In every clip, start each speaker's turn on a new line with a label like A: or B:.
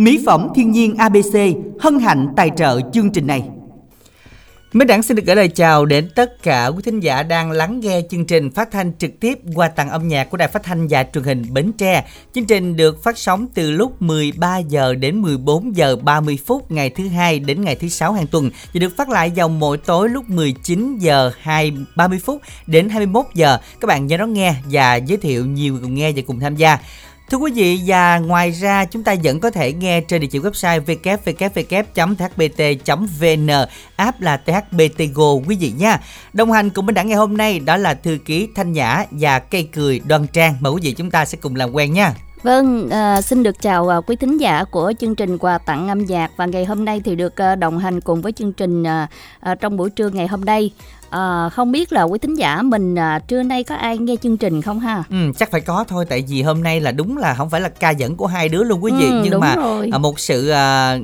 A: Mỹ phẩm thiên nhiên ABC hân hạnh tài trợ chương trình này. Mấy đảng xin được gửi lời chào đến tất cả quý thính giả đang lắng nghe chương trình phát thanh trực tiếp qua tặng âm nhạc của Đài Phát thanh và Truyền hình Bến Tre. Chương trình được phát sóng từ lúc 13 giờ đến 14 giờ 30 phút ngày thứ hai đến ngày thứ sáu hàng tuần và được phát lại vào mỗi tối lúc 19 giờ 2 30 phút đến 21 giờ. Các bạn nhớ đón nghe và giới thiệu nhiều người cùng nghe và cùng tham gia. Thưa quý vị, và ngoài ra, chúng ta vẫn có thể nghe trên địa chỉ website www.thbt.vn app là THBT Go, quý vị nha. Đồng hành cùng bên đảng ngày hôm nay đó là thư ký, Thanh Nhã và cây cười Đoan Trang. Mời quý vị chúng ta sẽ cùng làm quen nha.
B: Vâng, à, xin được chào à, quý thính giả của chương trình quà tặng âm nhạc và ngày hôm nay thì được à, đồng hành cùng với chương trình à, à, trong buổi trưa ngày hôm nay. À, không biết là quý thính giả mình à, trưa nay có ai nghe chương trình không ha?
A: Ừ, chắc phải có thôi tại vì hôm nay là đúng là không phải là ca dẫn của hai đứa luôn quý vị
B: Ừ,
A: nhưng mà
B: rồi.
A: à, một sự à,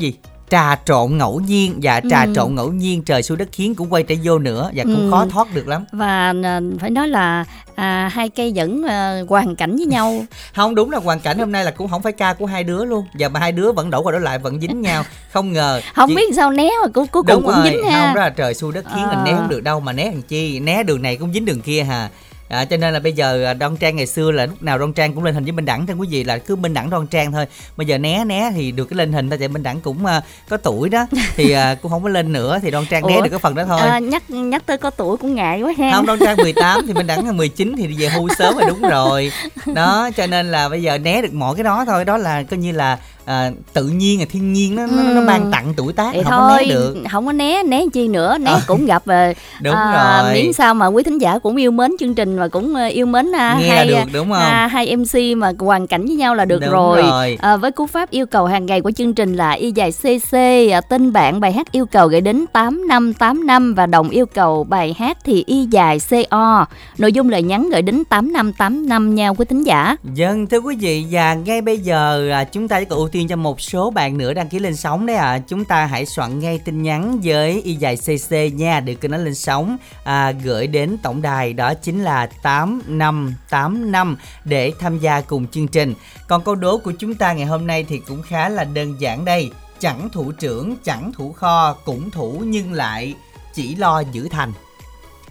A: gì trà trộn ngẫu nhiên và trà
B: Ừ.
A: trộn ngẫu nhiên trời xui đất khiến cũng quay trở vô nữa và cũng
B: Ừ.
A: khó thoát được lắm
B: Và à, phải nói là à, hai cây vẫn à, hoàn cảnh với nhau.
A: không đúng là hoàn cảnh hôm nay là cũng không phải ca của hai đứa luôn và mà hai đứa vẫn đổ qua đổ lại vẫn dính nhau không ngờ
B: Không
A: Chỉ-
B: biết sao né mà cuối cùng
A: đúng
B: cũng
A: rồi
B: dính ha.
A: không đó là trời xui đất khiến
B: À.
A: mình né không được đâu mà né làm chi né đường này cũng dính đường kia hà À, cho nên là bây giờ à, đoan trang ngày xưa là lúc nào đoan trang cũng lên hình với minh đẳng thưa quý vị là cứ minh đẳng đoan trang thôi bây giờ né né thì được cái lên hình thôi tại minh đẳng cũng à, có tuổi đó thì à, cũng không có lên nữa thì đoan trang né
B: Ủa?
A: được cái phần đó thôi
B: À, nhắc nhắc tới có tuổi cũng ngại quá ha.
A: không đoan trang 18 thì minh đẳng là 19 thì về hưu sớm là đúng rồi đó cho nên là bây giờ né được mọi cái đó thôi đó là coi như là à, tự nhiên là thiên nhiên nó, nó, nó
B: Ừ.
A: ban tặng tuổi tác
B: Vậy
A: không
B: thôi,
A: có né được
B: không có né, né chi nữa, né
A: Ờ.
B: cũng gặp về
A: đúng
B: à,
A: rồi
B: miễn sao mà quý thính giả cũng yêu mến chương trình và cũng ờ, yêu mến à,
A: nghe
B: hai
A: được đúng không
B: à, hai MC mà hoàn cảnh với nhau là được
A: Đúng
B: rồi.
A: rồi.
B: À, với cú pháp yêu cầu hàng ngày của chương trình là y dài cc à, tên bạn bài hát yêu cầu gửi đến 8585 và đồng yêu cầu bài hát thì y dài co nội dung lời nhắn gửi đến 8585 nha quý thính giả
A: Vâng, thưa quý vị và ngay bây giờ à, chúng ta còn ưu tiên cho một số bạn nữa đăng ký lên sóng đấy ạ. À. Chúng ta hãy soạn ngay tin nhắn với y dài CC nha để kênh nó lên sóng à, gửi đến tổng đài đó chính là 8585 để tham gia cùng chương trình. Còn câu đố của chúng ta ngày hôm nay thì cũng khá là đơn giản đây. Chẳng thủ trưởng, chẳng thủ kho, cũng thủ nhưng lại chỉ lo giữ thành.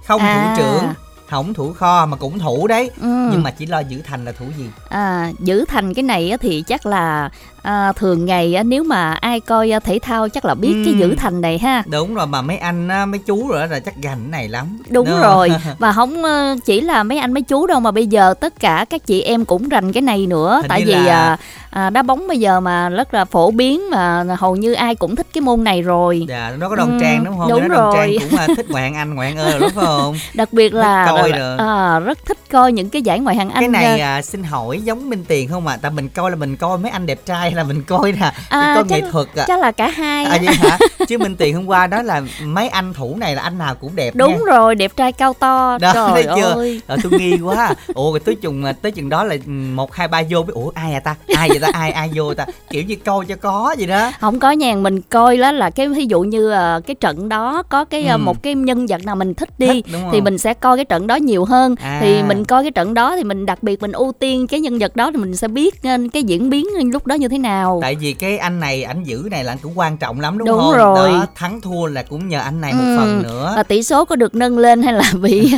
A: Không
B: À.
A: thủ trưởng, không thủ kho mà cũng thủ đấy
B: ừ.
A: nhưng mà chỉ lo giữ thành là thủ gì
B: À, giữ thành cái này á thì chắc là à, thường ngày á, nếu mà ai coi à, thể thao chắc là biết cái
A: Ừm.
B: giữ thành này ha
A: đúng rồi mà mấy anh mấy chú rồi là chắc gành cái này lắm
B: đúng
A: không?
B: rồi và không chỉ là mấy anh mấy chú đâu mà bây giờ tất cả các chị em cũng rành cái này nữa
A: Hình
B: tại vì
A: là-
B: à, à, đá bóng bây giờ mà rất là phổ biến mà hầu như ai cũng thích cái môn này rồi.
A: Dạ nó có đoan
B: Ừm,
A: trang đúng không?
B: đúng
A: nó đoan trang
B: rồi.
A: cũng à, thích ngoại hạng anh ngoại hạng ơ đúng không?
B: Đặc biệt là,
A: coi
B: là-
A: rồi.
B: à, rất thích coi những cái giải ngoại hạng anh
A: cái này à, xin hỏi giống minh tiền không ạ? À? tại mình coi là mình coi mấy anh đẹp trai là mình coi là
B: À,
A: coi
B: chắc-
A: nghệ thuật à
B: chắc là cả hai
A: à vậy hả? Chứ minh tiền hôm qua đó là mấy anh thủ này là anh nào cũng đẹp
B: đúng
A: nha.
B: rồi đẹp trai cao to.
A: Đó, thấy
B: trời
A: chưa?
B: ơi.
A: Ờ, tôi nghi quá. Ủa rồi tới chừng tới chừng đó là ừ, một hai ba vô biết ủa ai à ta? Ai vậy ta ai ai vô ta kiểu như coi cho có vậy đó
B: không có nhàn mình coi đó là cái ví dụ như ờ, cái trận đó có cái ờ,
A: Ừ.
B: một cái nhân vật nào mình thích đi
A: Thích,
B: thì mình sẽ coi cái trận đó nhiều hơn
A: À.
B: thì mình coi cái trận đó thì mình đặc biệt mình ưu tiên cái nhân vật đó thì mình sẽ biết ờ, cái diễn biến lúc đó như thế nào
A: tại vì cái anh này ảnh giữ này là anh cũng quan trọng lắm đúng,
B: Đúng
A: không
B: rồi.
A: đó thắng thua là cũng nhờ anh này một
B: Ừ,
A: phần nữa
B: và tỷ số có được nâng lên hay là bị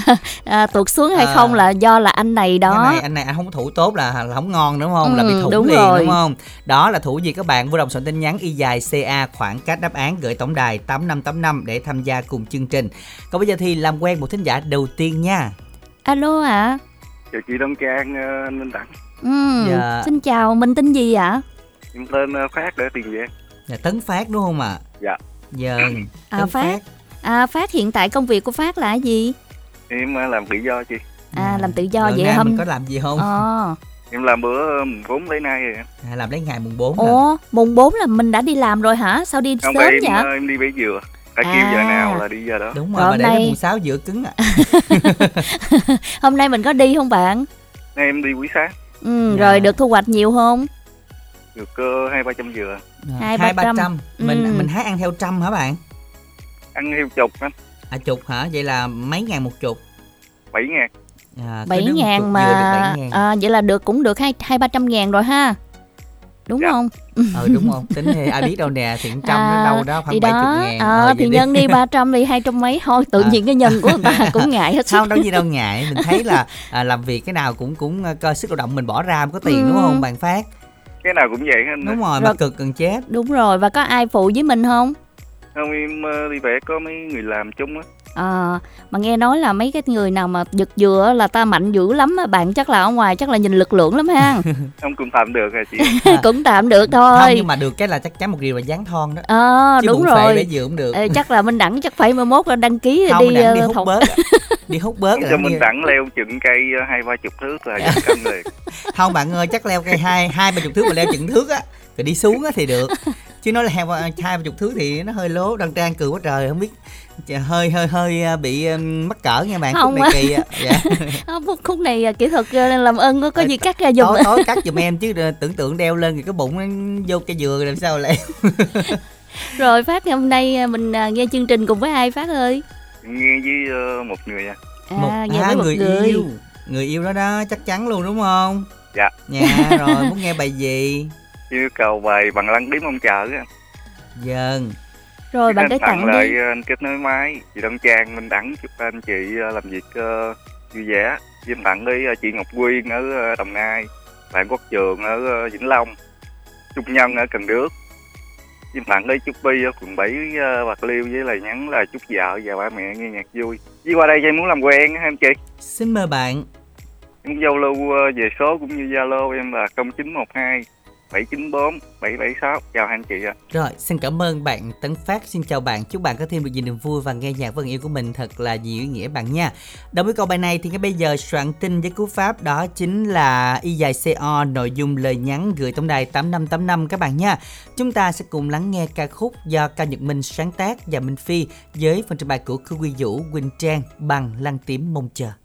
B: à, tuột xuống hay
A: À.
B: không là do là anh này đó
A: cái này anh này anh không thủ tốt là, là không ngon đúng không là bị
B: Ừ,
A: thủ
B: đúng
A: liền
B: rồi.
A: Đúng không? Đó là thủ gì các bạn? Vui lòng soạn tin nhắn y dài ca khoảng cách đáp án gửi tổng đài 8585 để tham gia cùng chương trình. Còn bây giờ thì làm quen một thính giả đầu tiên nha.
B: Alo ạ.
C: Chào chị Đông Trang ờ, anh Minh Đẳng
B: ừ,
A: Dạ.
B: xin chào mình tên gì ạ?
C: Em tên ờ, Phát để Tiền Giang
A: là tấn phát đúng không ạ?
C: Dạ.
A: Vâng.
B: À,
A: Tấn
B: Phát. à, phát hiện tại công việc của phát là gì?
C: Em ờ, làm tự do chị.
B: À làm tự do
A: Lần
B: vậy hôm
A: mình có làm gì không?
B: Ờ
C: em làm bữa mùng bốn lấy nay rồi
A: à, làm lấy ngày mùng 4 nè.
B: ủa mùng 4 là mình đã đi làm rồi hả? Sao đi
C: không
B: sớm
C: em
B: vậy?
C: ờ, em đi bể dừa. Đã kêu giờ
B: À.
C: nào là đi giờ đó.
A: Đúng
B: Rồi
A: rồi mà để
B: nay-
A: đến mùng 6 giữa cứng ạ
B: hôm nay mình có đi không bạn?
C: Nay em đi buổi sáng.
B: Ừ,
A: Dạ.
B: rồi được thu hoạch nhiều không?
C: Được cơ hai ba trăm dừa.
B: Hai,
A: hai
B: ba trăm.
A: mình
B: Ừ.
A: mình hái ăn theo trăm hả bạn?
C: Ăn theo chục anh
A: à chục hả? Vậy là mấy ngàn một chục?
C: Bảy ngàn
A: à,
B: bảy ngàn mà à, vậy là được cũng được hai hai ba trăm ngàn rồi ha. Đúng
C: Dạ.
B: không?
A: Ừ đúng không? Tính thì ai biết đâu nè thì trăm
B: À,
A: đâu đó khoảng bảy chục ngàn.
B: Ờ,
A: Ờ,
B: thì
A: đi.
B: nhân đi 300 thì hai trăm mấy. Thôi tự
A: À.
B: nhiên cái nhân của người ta cũng ngại hết sức.
A: Không đâu gì đâu ngại. Mình thấy là à, làm việc cái nào cũng cũng à, cơ sức lao động mình bỏ ra mới có tiền đúng
B: Ừ.
A: không bạn phát?
C: Cái nào cũng vậy hết anh
A: đúng rồi
B: Rồi.
A: mà cực cần chết.
B: Đúng rồi và có ai phụ với mình không?
C: Không em ờ, đi vẽ có mấy người làm chung á
B: À, mà nghe nói là mấy cái người nào mà giật dừa là ta mạnh dữ lắm á bạn chắc là ở ngoài chắc là nhìn lực lượng lắm ha.
C: Không cũng tạm được à chị?
B: Cũng tạm được
A: không
B: thôi.
A: nhưng mà được cái là chắc chắn một điều là dán thon đó.
B: Ờ
A: chứ
B: đúng rồi.
A: để vừa cũng được.
B: Ê, chắc là minh đẳng chắc phải 11 là đăng ký
A: không
B: đi,
A: đi, đi
B: ờ,
A: hút
B: thọc-
A: bớt à. đi hút bớt
C: không cho mình đẳng leo chừng cây ờ, hai ba chục thước là cân liền.
A: Không bạn ơi chắc leo cây hai hai ba chục thước mà leo chừng thước á rồi đi xuống á thì được chứ nói là hai ba hai chục thước thì nó hơi lố đăng trang cười quá trời không biết hơi hơi hơi à, bị um, mắc cỡ nha bạn
B: Không
A: khúc này kỳ dạ.
B: Ờ, phút khúc này à, kỹ thuật ờ, làm ơn có, có
A: Ê,
B: gì cắt ra giùm
A: tối tối cắt giùm em chứ ờ, tưởng tượng đeo lên thì cái bụng nó vô cây dừa làm sao leo
B: rồi phát ngày hôm nay à, mình à, nghe chương trình cùng với ai phát ơi?
C: Nghe với ờ, một người à.
B: À, nghe
A: à,
B: với một
A: người,
B: người,
A: yêu. Người yêu đó đó chắc chắn luôn đúng không?
C: Dạ.
A: dạ rồi muốn nghe bài gì
C: yêu cầu bài bằng lăng điếm ông chờ á.
A: Dần
B: rồi bạn cái tặng
C: lại
B: đi.
C: anh kết nối máy chị Đông Trang Minh Đẳng chúc anh chị ờ, làm việc ờ, vui vẻ. Xin tặng đi ờ, chị Ngọc Quyên ở Đồng Nai bạn Quốc Trường ở Vĩnh Long Trúc Nhân ở Cần Đước. Xin tặng đi Trúc Bi ở quận 7 ờ, Bạc Liêu với lời nhắn là chúc vợ và ba mẹ nghe nhạc vui. Đi qua đây cho em muốn làm quen á em chị.
A: Xin mời bạn.
C: Em giao lưu về số cũng như Zalo em là 0912 794 776 chào anh chị ạ
A: Rồi, xin cảm ơn bạn Tấn Phát. Xin chào bạn. Chúc bạn có thêm được nhiều niềm vui và nghe nhạc vần yêu của mình thật là nhiều ý nghĩa bạn nha. Đối với câu bài này thì ngay bây giờ soạn tin với cú pháp đó chính là y dài CO nội dung lời nhắn gửi tổng đài 8585 các bạn nha. Chúng ta sẽ cùng lắng nghe ca khúc do Cao Nhật Minh sáng tác và Minh Phi với phần trình bày của Khương Quy Vũ, Quỳnh Trang bằng lăng tím mong chờ.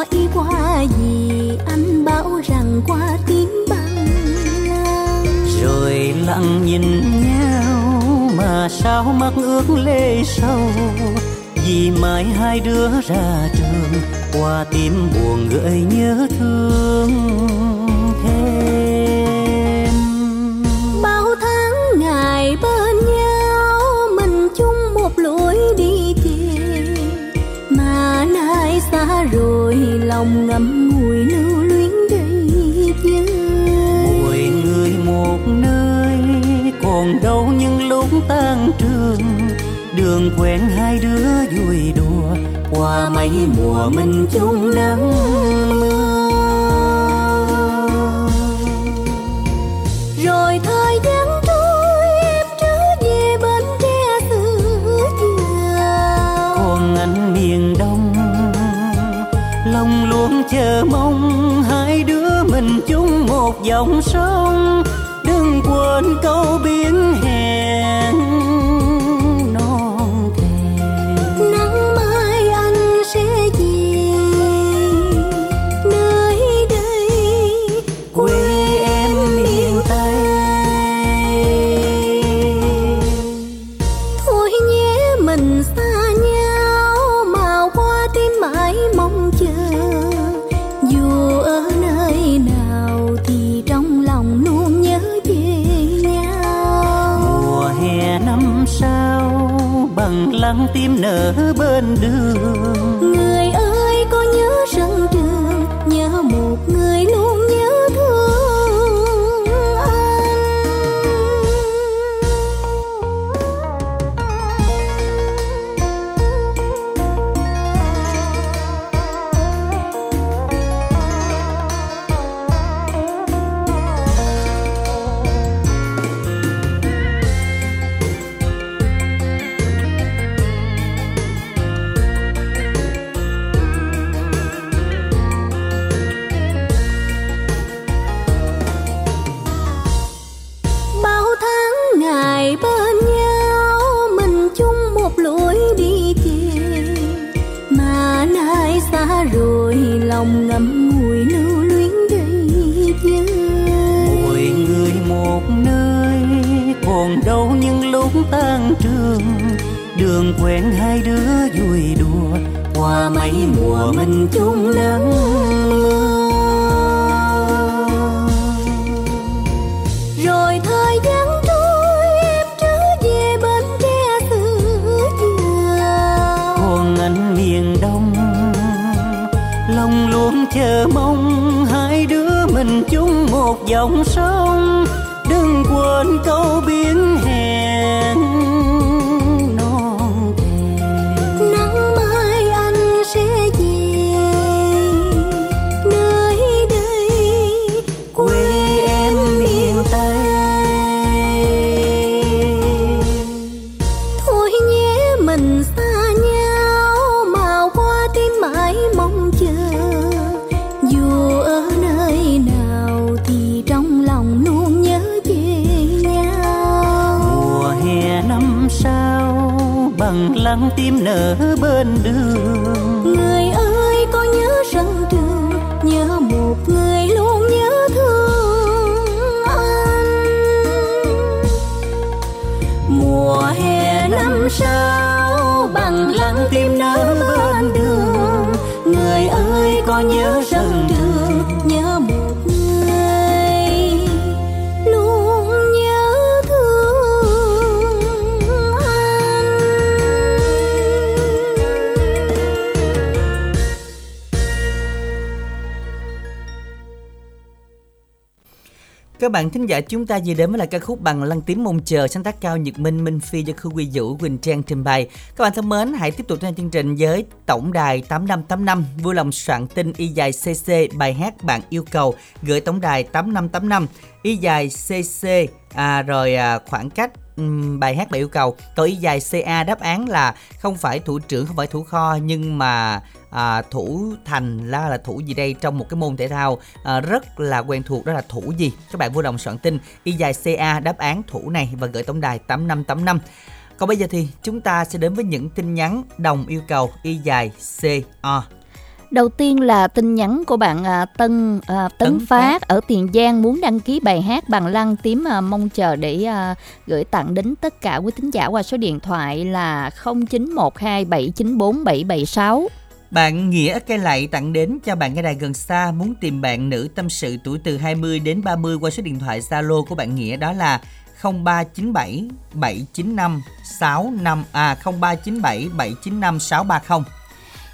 D: Hỏi qua gì anh bảo rằng qua tím bằng lăng
E: rồi lặng nhìn nhau mà sao mắt ước lê sâu vì mãi hai đứa ra trường qua tim buồn gợi nhớ thương thêm.
D: Bao tháng ngày bên lòng ngậm ngùi lưu luyến đầy nhớ
E: mỗi người một nơi, còn đâu những lúc tan trường. Đường quen hai đứa vui đùa, qua mấy mùa mình chung nắng mưa. Dòng sông đừng quên câu
D: bi một tim
E: nở bên đường.
D: Người ơi có nhớ sân trường nhớ một người luôn nhớ thương anh.
E: Mùa hè năm sau bằng lăng tim nở bên đường. người ơi có nhớ sân
A: Các bạn thính giả chúng ta vừa đến với lại ca khúc bằng lăng tím mong chờ sáng tác cao Nhật Minh Minh Phi do Khư Quy Vũ Quỳnh Trang trình bày. Các bạn thân mến, hãy tiếp tục theo chương trình với tổng đài 8585 vui lòng soạn tin y dài CC bài hát bạn yêu cầu gửi tổng đài 8585 y dài CC à, rồi à, khoảng cách um, bài hát bạn yêu cầu. Có ý dài CA đáp án là không phải thủ trưởng không phải thủ kho nhưng mà à, thủ thành là là thủ gì đây trong một cái môn thể thao à, rất là quen thuộc đó là thủ gì? Các bạn vui lòng soạn tin. Y dài CA đáp án thủ này và gửi tổng đài 8585 còn bây giờ thì chúng ta sẽ đến với những tin nhắn đồng yêu cầu y dài CO
B: Đầu tiên là tin nhắn của bạn à, Tân à, Tấn,
A: Tấn
B: Phát ở Tiền Giang muốn đăng ký bài hát bằng lăng tím à, mong chờ để à, gửi tặng đến tất cả quý thính giả qua số điện thoại là 0912794776.
A: Bạn Nghĩa cây lạy tặng đến cho bạn nghe đài gần xa muốn tìm bạn nữ tâm sự tuổi từ 20 đến 30 qua số điện thoại Zalo của bạn Nghĩa đó là 0397 795 65 à 0397 795 630.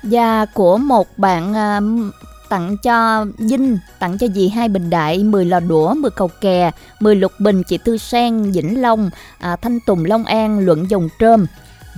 B: Và của một bạn uh, tặng cho Vinh, tặng cho dì hai bình đại, 10 lò đũa, 10 cầu kè, 10 lục bình, chị Tư Sen, Vĩnh Long, à, Thanh Tùng Long An, Luận Dòng Trơm.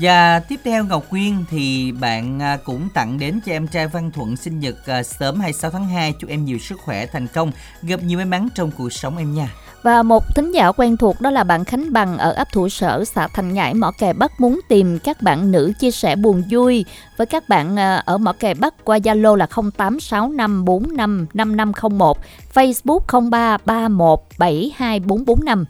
A: Và tiếp theo Ngọc Quyên thì bạn à, cũng tặng đến cho em trai Văn Thuận sinh nhật à, sớm 26 tháng 2 chúc em nhiều sức khỏe thành công gặp nhiều may mắn trong cuộc sống em nha.
B: Và một thính giả quen thuộc đó là bạn Khánh Bằng ở ấp Thủ Sở, xã Thành Ngãi, Mỏ Kè Bắc muốn tìm các bạn nữ chia sẻ buồn vui với các bạn ờ, ở Mỏ Kè Bắc qua Zalo là 0865455501, Facebook 0331724445.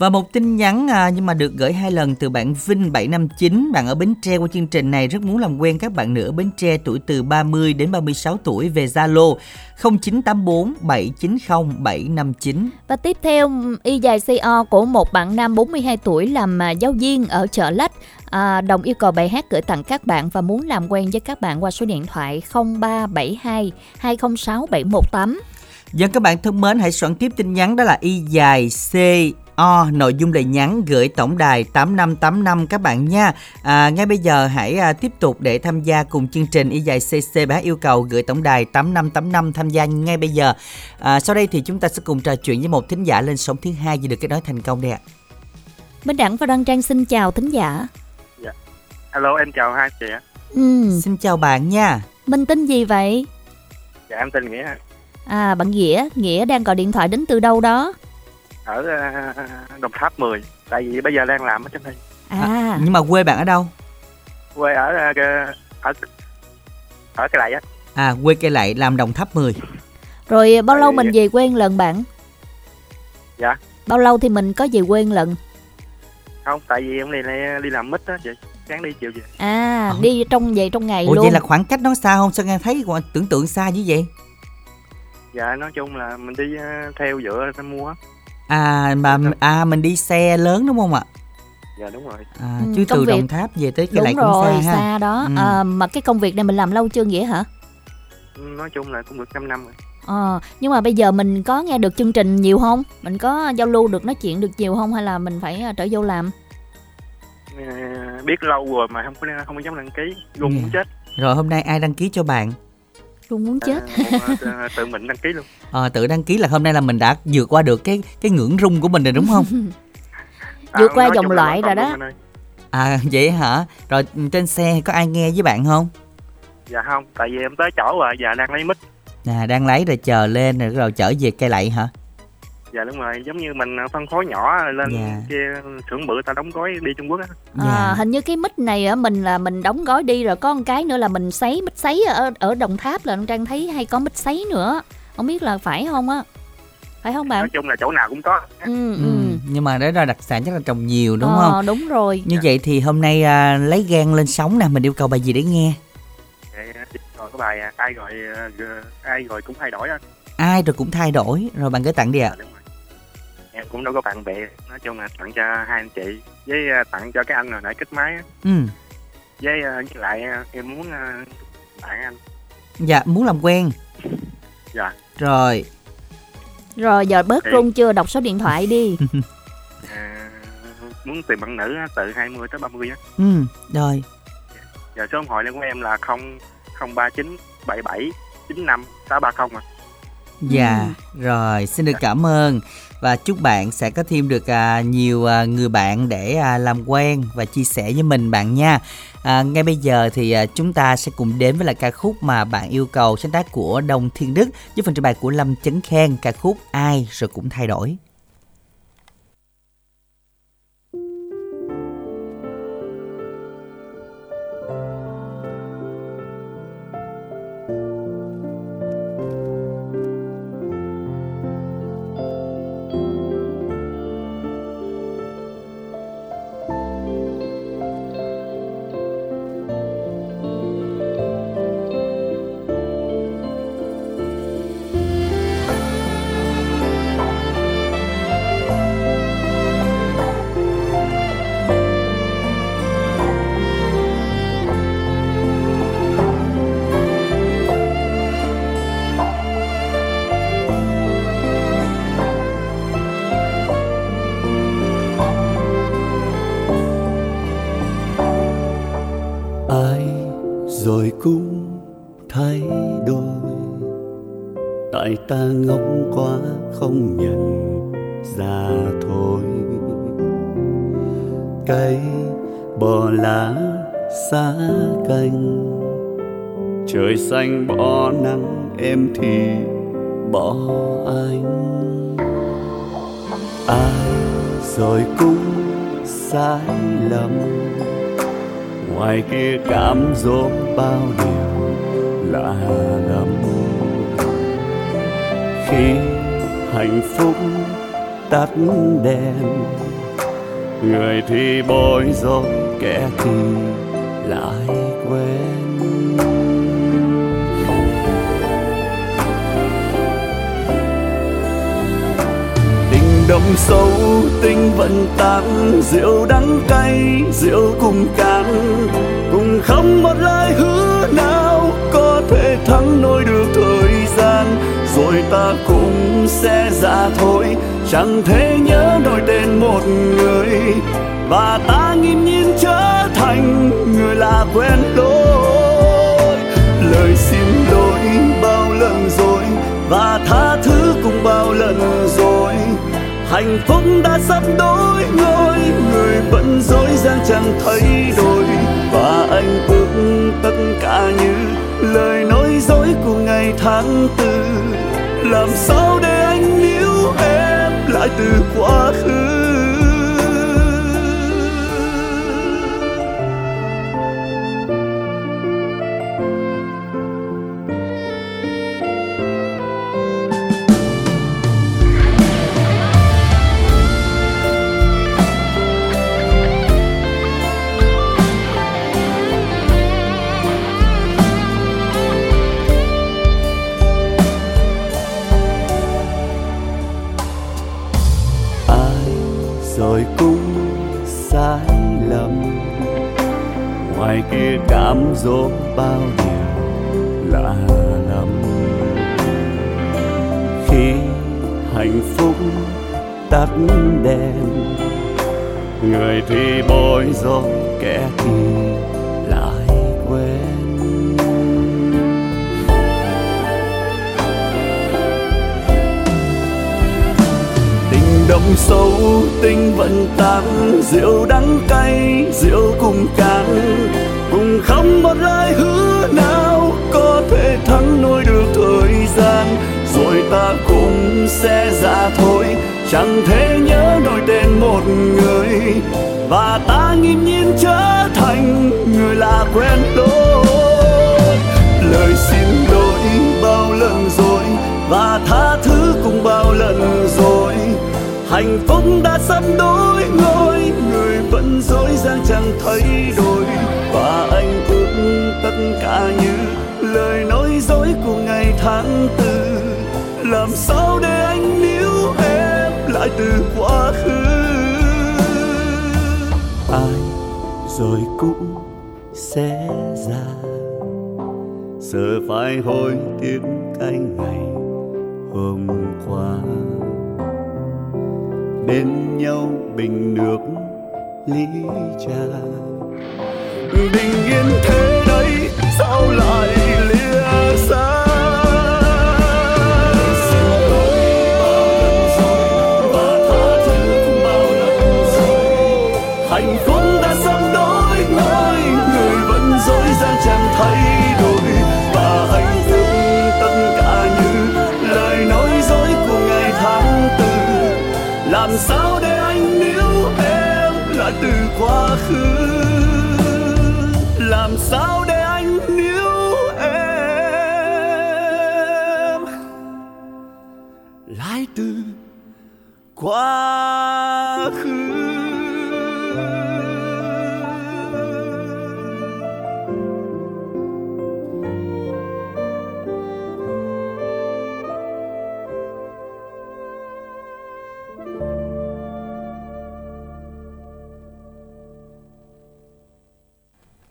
A: Và một tin nhắn à, nhưng mà được gửi hai lần từ bạn Vinh 759 Bạn ở Bến Tre qua chương trình này rất muốn làm quen các bạn nữ ở Bến Tre tuổi từ 30 đến 36 tuổi về Zalo 0984 790 759
B: Và tiếp theo y dài CO của một bạn nam 42 tuổi làm à, giáo viên ở chợ Lách. À, đồng yêu cầu bài hát gửi tặng các bạn và muốn làm quen với các bạn qua số điện thoại 0372 206 718.
A: Dân các bạn thân mến hãy soạn tiếp tin nhắn đó là y dài C O nội dung lời nhắn gửi tổng đài 8585 các bạn nha. À, ngay bây giờ hãy à, tiếp tục để tham gia cùng chương trình y dài CC bá yêu cầu gửi tổng đài 8585 tham gia ngay bây giờ. À, sau đây thì chúng ta sẽ cùng trò chuyện với một thính giả lên sóng thứ hai vừa được kết nối thành công đây ạ.
B: Minh Đẳng và Đăng Trang xin chào thính giả.
C: Alo em chào hai chị ạ.
B: Ừ,
A: Xin chào bạn nha.
B: Minh tin gì vậy?
C: Dạ em tên Nghĩa
B: À, bạn Nghĩa, Nghĩa đang gọi điện thoại đến từ đâu đó?
C: Ở ờ, Đồng Tháp 10. Tại vì bây giờ đang làm ở trên đây.
B: À,
A: Nhưng mà quê bạn ở đâu?
C: Quê ở ờ, ở ở cái này á.
A: À quê cây lại làm đồng tháp 10.
B: rồi bao lâu mình về quê một lần bạn?
C: Dạ.
B: Bao lâu thì mình có về quê một lần?
C: Không, tại vì em này này đi làm mít á chị.
F: sáng đi chiều về
B: à
A: Ờ.
B: đi trong về trong ngày
A: ủa
B: luôn
A: vậy là khoảng cách nó xa không sao nghe thấy còn tưởng tượng xa như vậy
F: dạ nói chung là mình đi theo dựa ta mua á.
A: À mà à mình đi xe lớn đúng không ạ?
F: Dạ đúng rồi.
A: À,
B: Ừ,
A: chứ
B: công
A: từ
B: việc-
A: đồng tháp về tới cái
B: đúng
A: lại cũng
B: rồi
A: xa
B: xa,
A: ha
B: đó.
A: Ừ.
B: à, mà cái công việc này mình làm lâu chưa vậy hả?
F: Nói chung là cũng được 5 năm rồi.
B: Ờ, nhưng mà bây giờ mình có nghe được chương trình nhiều không? Mình có giao lưu được nói chuyện được nhiều không? Hay là mình phải ờ, trở vô làm?
F: Ờ, biết lâu rồi mà không có không có dám đăng ký. Luôn
A: Dạ.
F: muốn chết.
A: Rồi hôm nay ai đăng ký cho bạn
B: Luôn muốn chết.
F: Ờ, tự- tự mình đăng ký luôn.
A: Ờ, tự đăng ký là hôm nay là mình đã vượt qua được cái cái ngưỡng rung của mình rồi đúng không?
B: Vượt qua
F: nói
B: dòng loại rồi đó.
A: à vậy hả? Rồi trên xe có ai nghe với bạn không?
F: Dạ không tại vì em tới chỗ rồi dạ đang lấy mic.
A: À đang lấy rồi chờ lên rồi rồi trở về cây lậy hả
F: dạ đúng rồi giống như mình phân phối nhỏ lên
A: Dạ.
F: kia xưởng bự ta đóng gói đi Trung Quốc á
B: À,
A: Dạ.
B: hình như cái mic này á mình là mình đóng gói đi rồi có một cái nữa là mình sấy mic sấy ở ở Đồng Tháp là Trang thấy hay có mic sấy nữa. Không biết là phải không á? Phải không bạn?
F: nói chung là chỗ nào cũng có
B: Ừ
A: ừ.
B: ừ.
A: nhưng mà đó là đặc sản chắc là trồng nhiều đúng
B: Ờ,
A: không
B: đúng rồi.
A: như vậy thì hôm nay à, lấy gan lên sóng nè mình yêu cầu bài gì để nghe
F: rồi cái bài à, ai gọi ờ, ai gọi cũng thay đổi á
A: ai rồi cũng thay đổi rồi bạn gửi tặng đi ạ
F: rồi. Em cũng đâu có bạn bè nói chung là tặng cho hai anh chị với à, tặng cho cái anh hồi nãy kết máy á.
A: ừ
F: với à, với lại à, em muốn bạn anh
A: dạ muốn làm quen
F: Dạ.
A: rồi
B: Rồi giờ bớt
F: Thì-
B: run chưa? Đọc số điện thoại đi.
F: à, muốn tìm bạn nữ á, từ 20 tới 30 á
A: ừ rồi
F: giờ số điện thoại của em là 0 039 77 95 630 à
A: Dạ, rồi xin được cảm ơn và chúc bạn sẽ có thêm được à, nhiều à, người bạn để à, làm quen và chia sẻ với mình bạn nha. À, ngay bây giờ thì à, chúng ta sẽ cùng đến với lại ca khúc mà bạn yêu cầu sáng tác của Đông Thiên Đức với phần trình bày của Lâm Chấn Khen ca khúc Ai rồi cũng thay đổi.
G: Bối kẻ thì lại quên. Tình đậm sâu, tình vẫn tan rượu đắng cay, rượu cùng cạn cùng không một lời hứa nào có thể thắng nổi được thời gian. Rồi ta cũng sẽ ra thôi, chẳng thể nhớ nổi tên một người và ta nghiêm nhiên trở thành người lạ quen lối lời xin lỗi bao lần rồi, và tha thứ cũng bao lần rồi. Hạnh phúc đã sắp đổi ngôi, người vẫn dối gian chẳng thay đổi. Và anh ước tất cả như lời nói dối của ngày tháng tư. Làm sao để anh níu em lại từ quá khứ?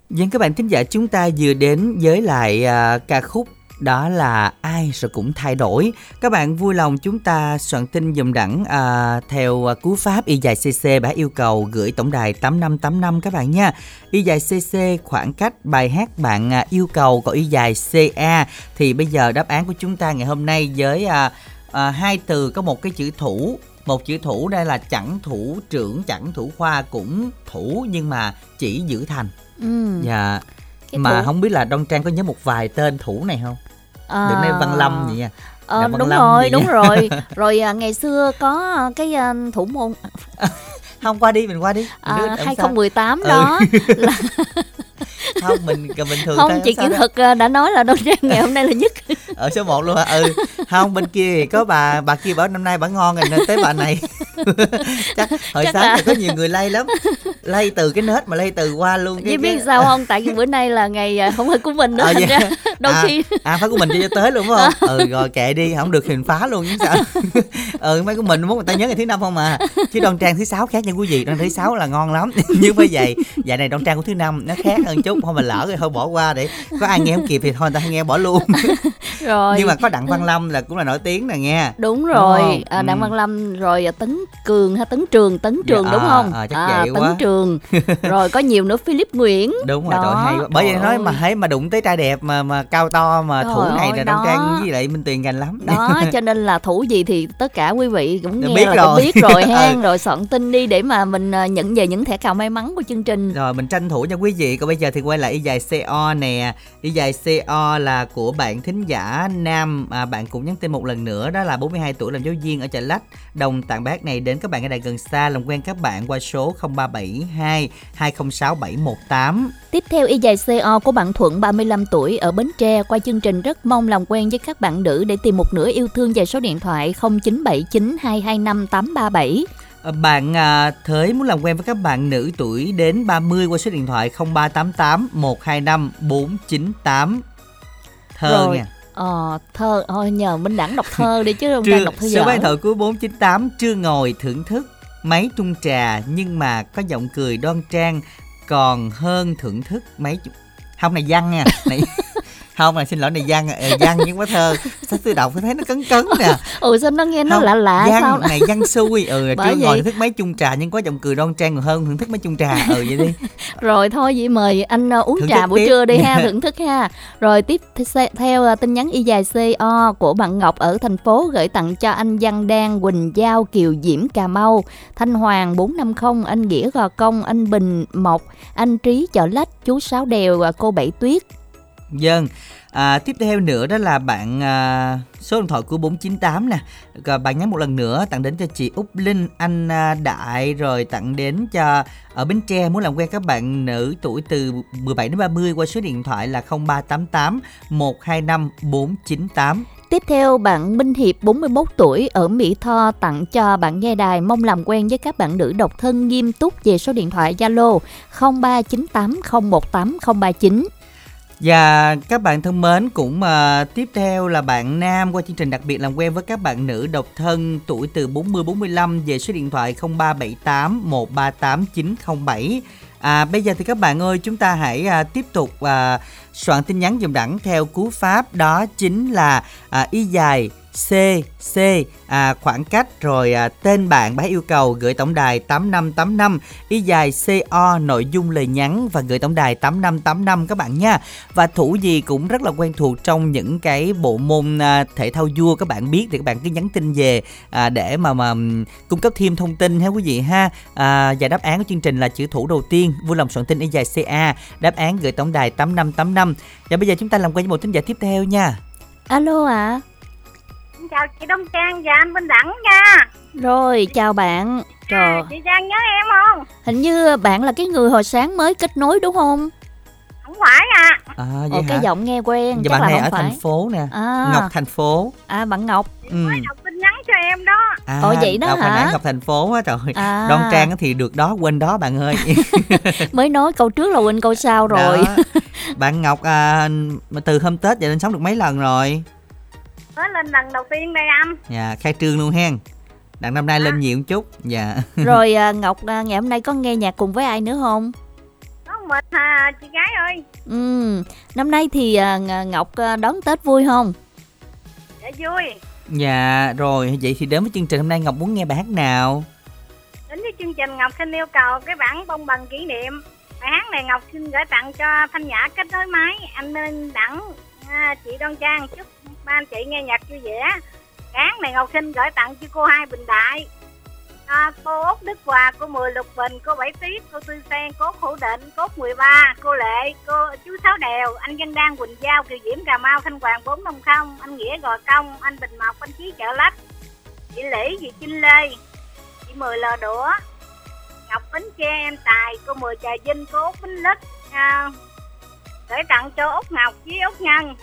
A: Vâng các bạn thính giả chúng ta vừa đến với lại uh, ca khúc đó là ai rồi cũng thay đổi. Các bạn vui lòng chúng ta soạn tin dùm đẳng à, theo à, cú pháp y dài cc đã yêu cầu gửi tổng đài 8585 các bạn nha. Y dài cc khoảng cách bài hát bạn à, yêu cầu có y dài ca thì bây giờ đáp án của chúng ta ngày hôm nay với à, à, hai từ có một cái chữ thủ một chữ thủ đây là chẳng thủ trưởng chẳng thủ khoa cũng thủ nhưng mà chỉ giữ thành
B: ừ.
A: dạ
B: Cái
A: mà
B: thủ-
A: không biết là Đông Trang có nhớ một vài tên thủ này không?
B: À,
A: Đừng nói Văn Lâm vậy nha.
B: Ờ,
A: Là Văn
B: đúng
A: Lâm
B: rồi đúng
A: nha.
B: rồi rồi à, ngày xưa có à, cái à, thủ môn
A: Không qua đi mình qua đi. Mình
B: à,
A: đứa- làm sao?
B: 2018
A: Ừ.
B: đó là
A: không mình bình thường
B: không chị
A: đó?
B: thuật à, đã nói là Đông Trang ngày hôm nay là nhất
A: ở số 1 luôn hả? Ừ. Không bên kia thì có bà bà kia bảo năm nay bà ngon rồi nên tới bà này. chắc hồi
B: Chắc
A: sáng
B: là-
A: thì có nhiều người lay lắm. Lay từ cái nết mà lay từ qua luôn
B: Chứ
A: cái
B: biết
A: cái-
B: sao không tại vì bữa nay là ngày à, không phải của mình nữa
A: Ờ,
B: thành
A: dạ.
B: ra đôi
A: à,
B: khi
A: à phải của mình cho tới luôn phải không ừ rồi kệ đi không được hình phá luôn chứ sao ừ mấy của mình muốn người ta nhớ ngày thứ năm không mà chứ đoan trang thứ sáu khác nha quý vị đoan thứ sáu là ngon lắm nhưng phải vậy vậy này đoan trang của thứ năm nó khác hơn chút không mà lỡ rồi thôi bỏ qua để có ai nghe không kịp thì thôi người ta nghe bỏ luôn.
B: Rồi.
A: nhưng mà có đặng văn lâm là cũng là nổi tiếng nè nghe.
B: Đúng
A: Đúng
B: rồi.
A: không?
B: à, đặng
A: Ừ.
B: văn lâm rồi à, tấn cường ha tấn trường tấn trường
A: Dạ,
B: đúng không?
A: à, chắc vậy
B: tấn
A: quá.
B: trường. Rồi có nhiều nữa philip nguyễn.
A: Đúng rồi
B: Đó,
A: trời hay quá. Bởi
B: trời
A: nói mà thấy mà đụng tới trai đẹp mà mà cao to mà
B: Trời
A: thủ này là
B: đó.
A: trang với lại minh tuyền gành lắm.
B: Đó cho nên là thủ gì thì tất cả quý vị cũng nghe
A: biết rồi.
B: cũng biết rồi
A: Ừ.
B: rồi soạn tin đi để mà mình à, nhận về những thẻ cào may mắn của chương trình.
A: Rồi mình tranh thủ cho quý vị. Còn bây giờ thì thì quay lại y dài CO nè. Y dài CO là của bạn thính giả Nam. À, Bạn cũng nhắn tin một lần nữa Đó là 42 tuổi làm giáo viên ở chợ Lách. Đồng tặng bác này đến các bạn ở đại gần xa Làm quen các bạn qua số 0372 206 718
B: Tiếp theo y dài CO của bạn Thuận 35 tuổi ở Bến Tre qua chương trình rất mong làm quen với các bạn nữ để tìm một nửa yêu thương về số điện thoại 0979 225 837.
A: À, Bạn à, Thới muốn làm quen với các bạn nữ tuổi đến 30 qua số điện thoại 0388 125 498 Thơ
B: Rồi.
A: nha
B: Ờ, thơ, thôi nhờ Minh Đẳng đọc thơ đi chứ không đang đọc thơ
A: số
B: dở.
A: máy thợ cuối 498 Trưa ngồi thưởng thức Máy trung trà Nhưng mà có giọng cười đoan trang Còn hơn thưởng thức máy không này văn nha này không là xin lỗi này văn văn nhưng mà thơ sao tôi đọc tôi thấy nó cấn cấn nè
B: ừ sao nó nghe nó
A: Không,
B: lạ lạ
A: văn
B: sao
A: này văn xui ừ
B: Bởi
A: chưa ngồi
B: vậy.
A: thức mấy chung trà nhưng có giọng cười đoan trang còn hơn thưởng thức mấy chung trà ừ vậy đi
B: rồi thôi vậy mời anh ờ, uống
A: Thưởng
B: trà buổi
A: tiếp.
B: trưa đi ha thưởng thức ha rồi tiếp th- theo ờ, tin nhắn y dài co của bạn ngọc ở thành phố gửi tặng cho anh văn đan quỳnh giao kiều diễm cà mau thanh hoàng 450 anh nghĩa gò công anh bình mộc anh trí chợ lách chú sáu đèo ờ, cô bảy tuyết
A: Dân à, tiếp theo nữa đó là bạn à, số điện thoại của 498 nè. Rồi bạn nhắn một lần nữa tặng đến cho chị Úc Linh anh à, Đại rồi tặng đến cho ở Bến Tre muốn làm quen các bạn nữ tuổi từ 17 đến 30 qua số điện thoại là 0388 125 498
B: Tiếp theo, bạn Minh Hiệp 41 tuổi ở Mỹ Tho tặng cho bạn nghe đài mong làm quen với các bạn nữ độc thân nghiêm túc về số điện thoại Zalo 0398 018 039.
A: Và các bạn thân mến cũng mà tiếp theo là bạn Nam qua chương trình đặc biệt làm quen với các bạn nữ độc thân tuổi từ 40 45 về số điện thoại 0378 138 907. À, bây giờ thì các bạn ơi chúng ta hãy à, tiếp tục à, soạn tin nhắn dùm đẳng theo cú pháp đó chính là à, y dài C C à, khoảng cách rồi à, tên bạn bác yêu cầu gửi tổng đài 8585 y dài CO nội dung lời nhắn và gửi tổng đài 8585 các bạn nha. Và thủ gì cũng rất là quen thuộc trong những cái bộ môn à, thể thao vua các bạn biết thì các bạn cứ nhắn tin về à, để mà mà cung cấp thêm thông tin ha quý vị ha. À, và đáp án của chương trình là chữ thủ đầu tiên, vui lòng soạn tin y dài CA, đáp án gửi tổng đài 8585. Và bây giờ chúng ta làm quen với một thính giả tiếp theo nha.
B: Alo ạ.
H: À chào chị Đông Trang và anh Minh Đẳng nha.
B: Rồi, chào bạn. Trời,
H: À, chị Trang nhớ em không?
B: hình như bạn là cái người hồi sáng mới kết nối đúng không?
H: Không phải à.
A: À
B: Ồ,
A: vậy
B: cái
A: hả?
B: giọng nghe quen,
A: Và
B: chắc
A: bạn
B: là
A: này
B: không
A: ở
B: phải.
A: thành phố nè.
B: À,
A: Ngọc thành phố.
B: à bạn Ngọc.
A: Ừ.
H: Đọc tin nhắn cho em đó.
A: À,
B: Ồ, vậy đó
A: đọc hồi
B: hả?
A: Ngọc thành phố á trời.
B: À.
A: Đoan trang á thì được đó quên đó bạn ơi.
B: Mới nói câu trước là quên câu sau rồi.
A: Đó. Bạn Ngọc à, từ hôm Tết giờ lên sống được mấy lần rồi?
H: Mới lên lần đầu tiên đây anh.
A: Dạ, khai trương luôn hen. Đặng năm nay lên nhiều một chút. Dạ.
B: Rồi à, Ngọc à, ngày hôm nay có nghe nhạc cùng với ai nữa không?
H: Có mình à, chị gái ơi.
B: Ừ, năm nay thì à, Ng- Ngọc à, đón Tết vui không?
H: Dạ vui.
A: Dạ, rồi vậy thì đến với chương trình hôm nay Ngọc muốn nghe bài hát nào?
H: Đến với chương trình Ngọc xin yêu cầu cái bản bông bằng kỷ niệm. Bài hát này Ngọc xin gửi tặng cho Thanh Nhã kết nối máy, anh Minh Đẳng, à, chị Đoan Trang. Chúc ba anh chị nghe nhạc vui vẻ. Cán này Ngọc xin gửi tặng cho cô Hai Bình Đại. À, cô Út Đức Hòa, cô Mười Lục Bình, cô Bảy Tuyết, cô Tư Sen, cô Khổ Định, cô 13, cô Lệ, cô chú Sáu Đèo, anh Văn Đan Quỳnh Giao, Kiều Diễm Cà Mau, Thanh Hoàng 450, anh Nghĩa Gò Công, anh Bình Mộc, anh Chí Chợ Lách, chị lĩ, chị Trinh Lê, chị Mười Lò Đũa, Ngọc Bến Tre, em Tài, cô Mười Trà Vinh, cô Út Bính Lức, à, gửi tặng cho Út Ngọc với Út Nhân.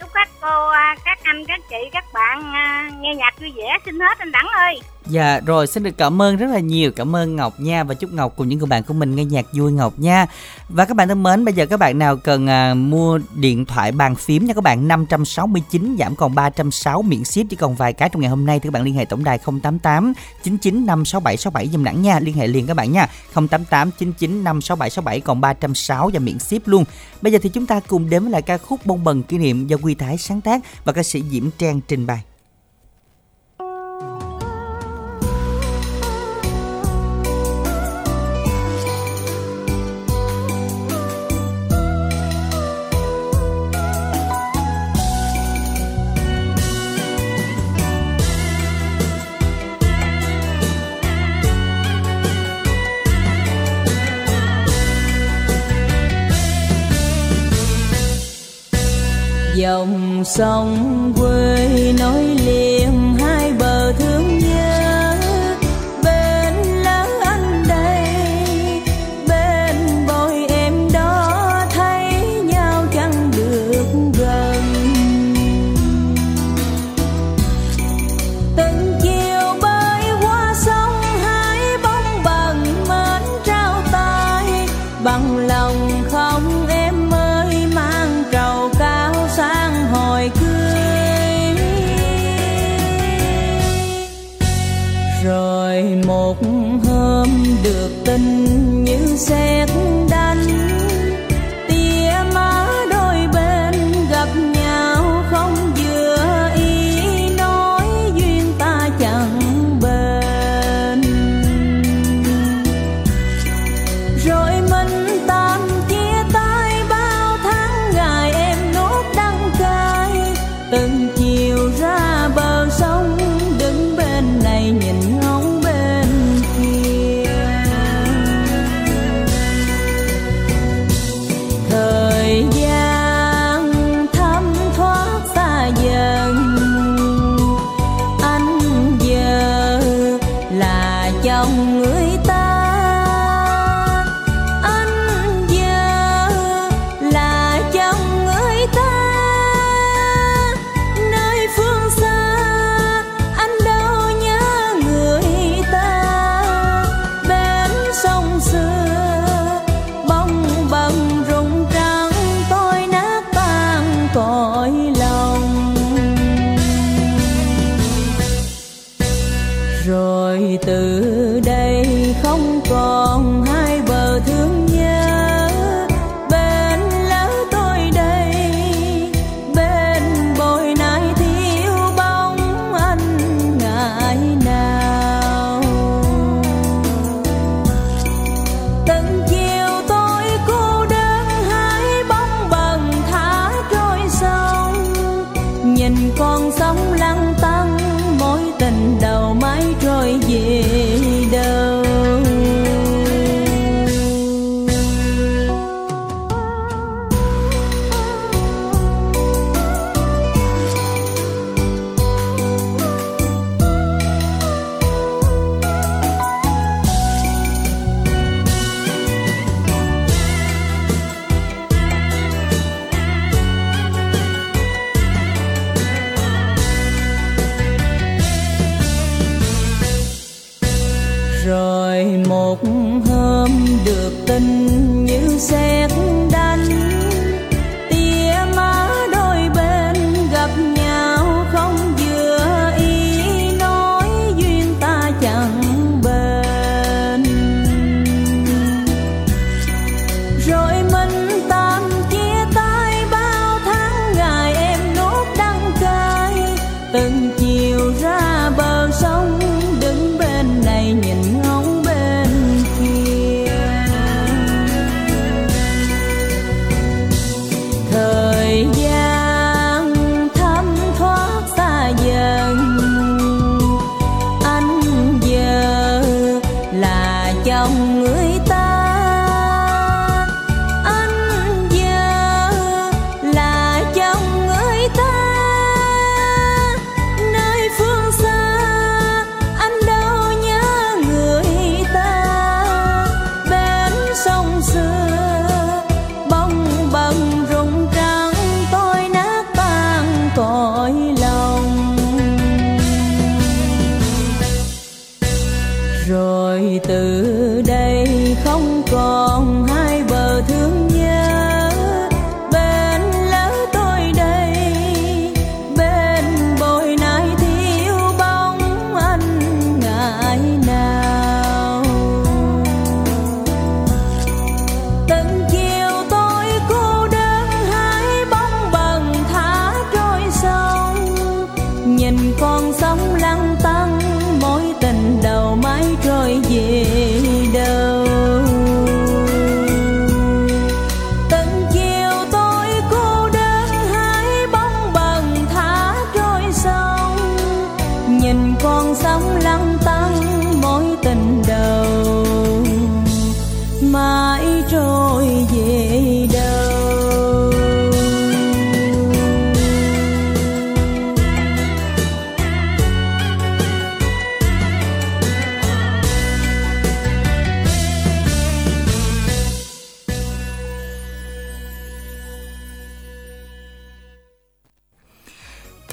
H: Chúc các cô, à, các anh, các chị, các bạn à, nghe nhạc vui vẻ, xin hết anh Đẳng ơi.
A: Dạ, rồi xin được cảm ơn rất là nhiều. Cảm ơn Ngọc nha và chúc Ngọc cùng những người bạn của mình nghe nhạc vui Ngọc nha. Và các bạn thân mến, bây giờ các bạn nào cần à, mua điện thoại bàn phím nha các bạn 569 giảm còn 360 miễn ship chỉ còn vài cái trong ngày hôm nay thì các bạn liên hệ tổng đài 088 99 567 67 dùm đẳng nha. Liên hệ liền các bạn nha. 088 99 567 67 còn 360 và miễn ship luôn. Bây giờ thì chúng ta cùng đến với lại ca khúc bông bần kỷ niệm do Quy Thái sáng tác và ca sĩ Diễm Trang trình bày.
E: Dòng sông quê
I: nói liền. 的。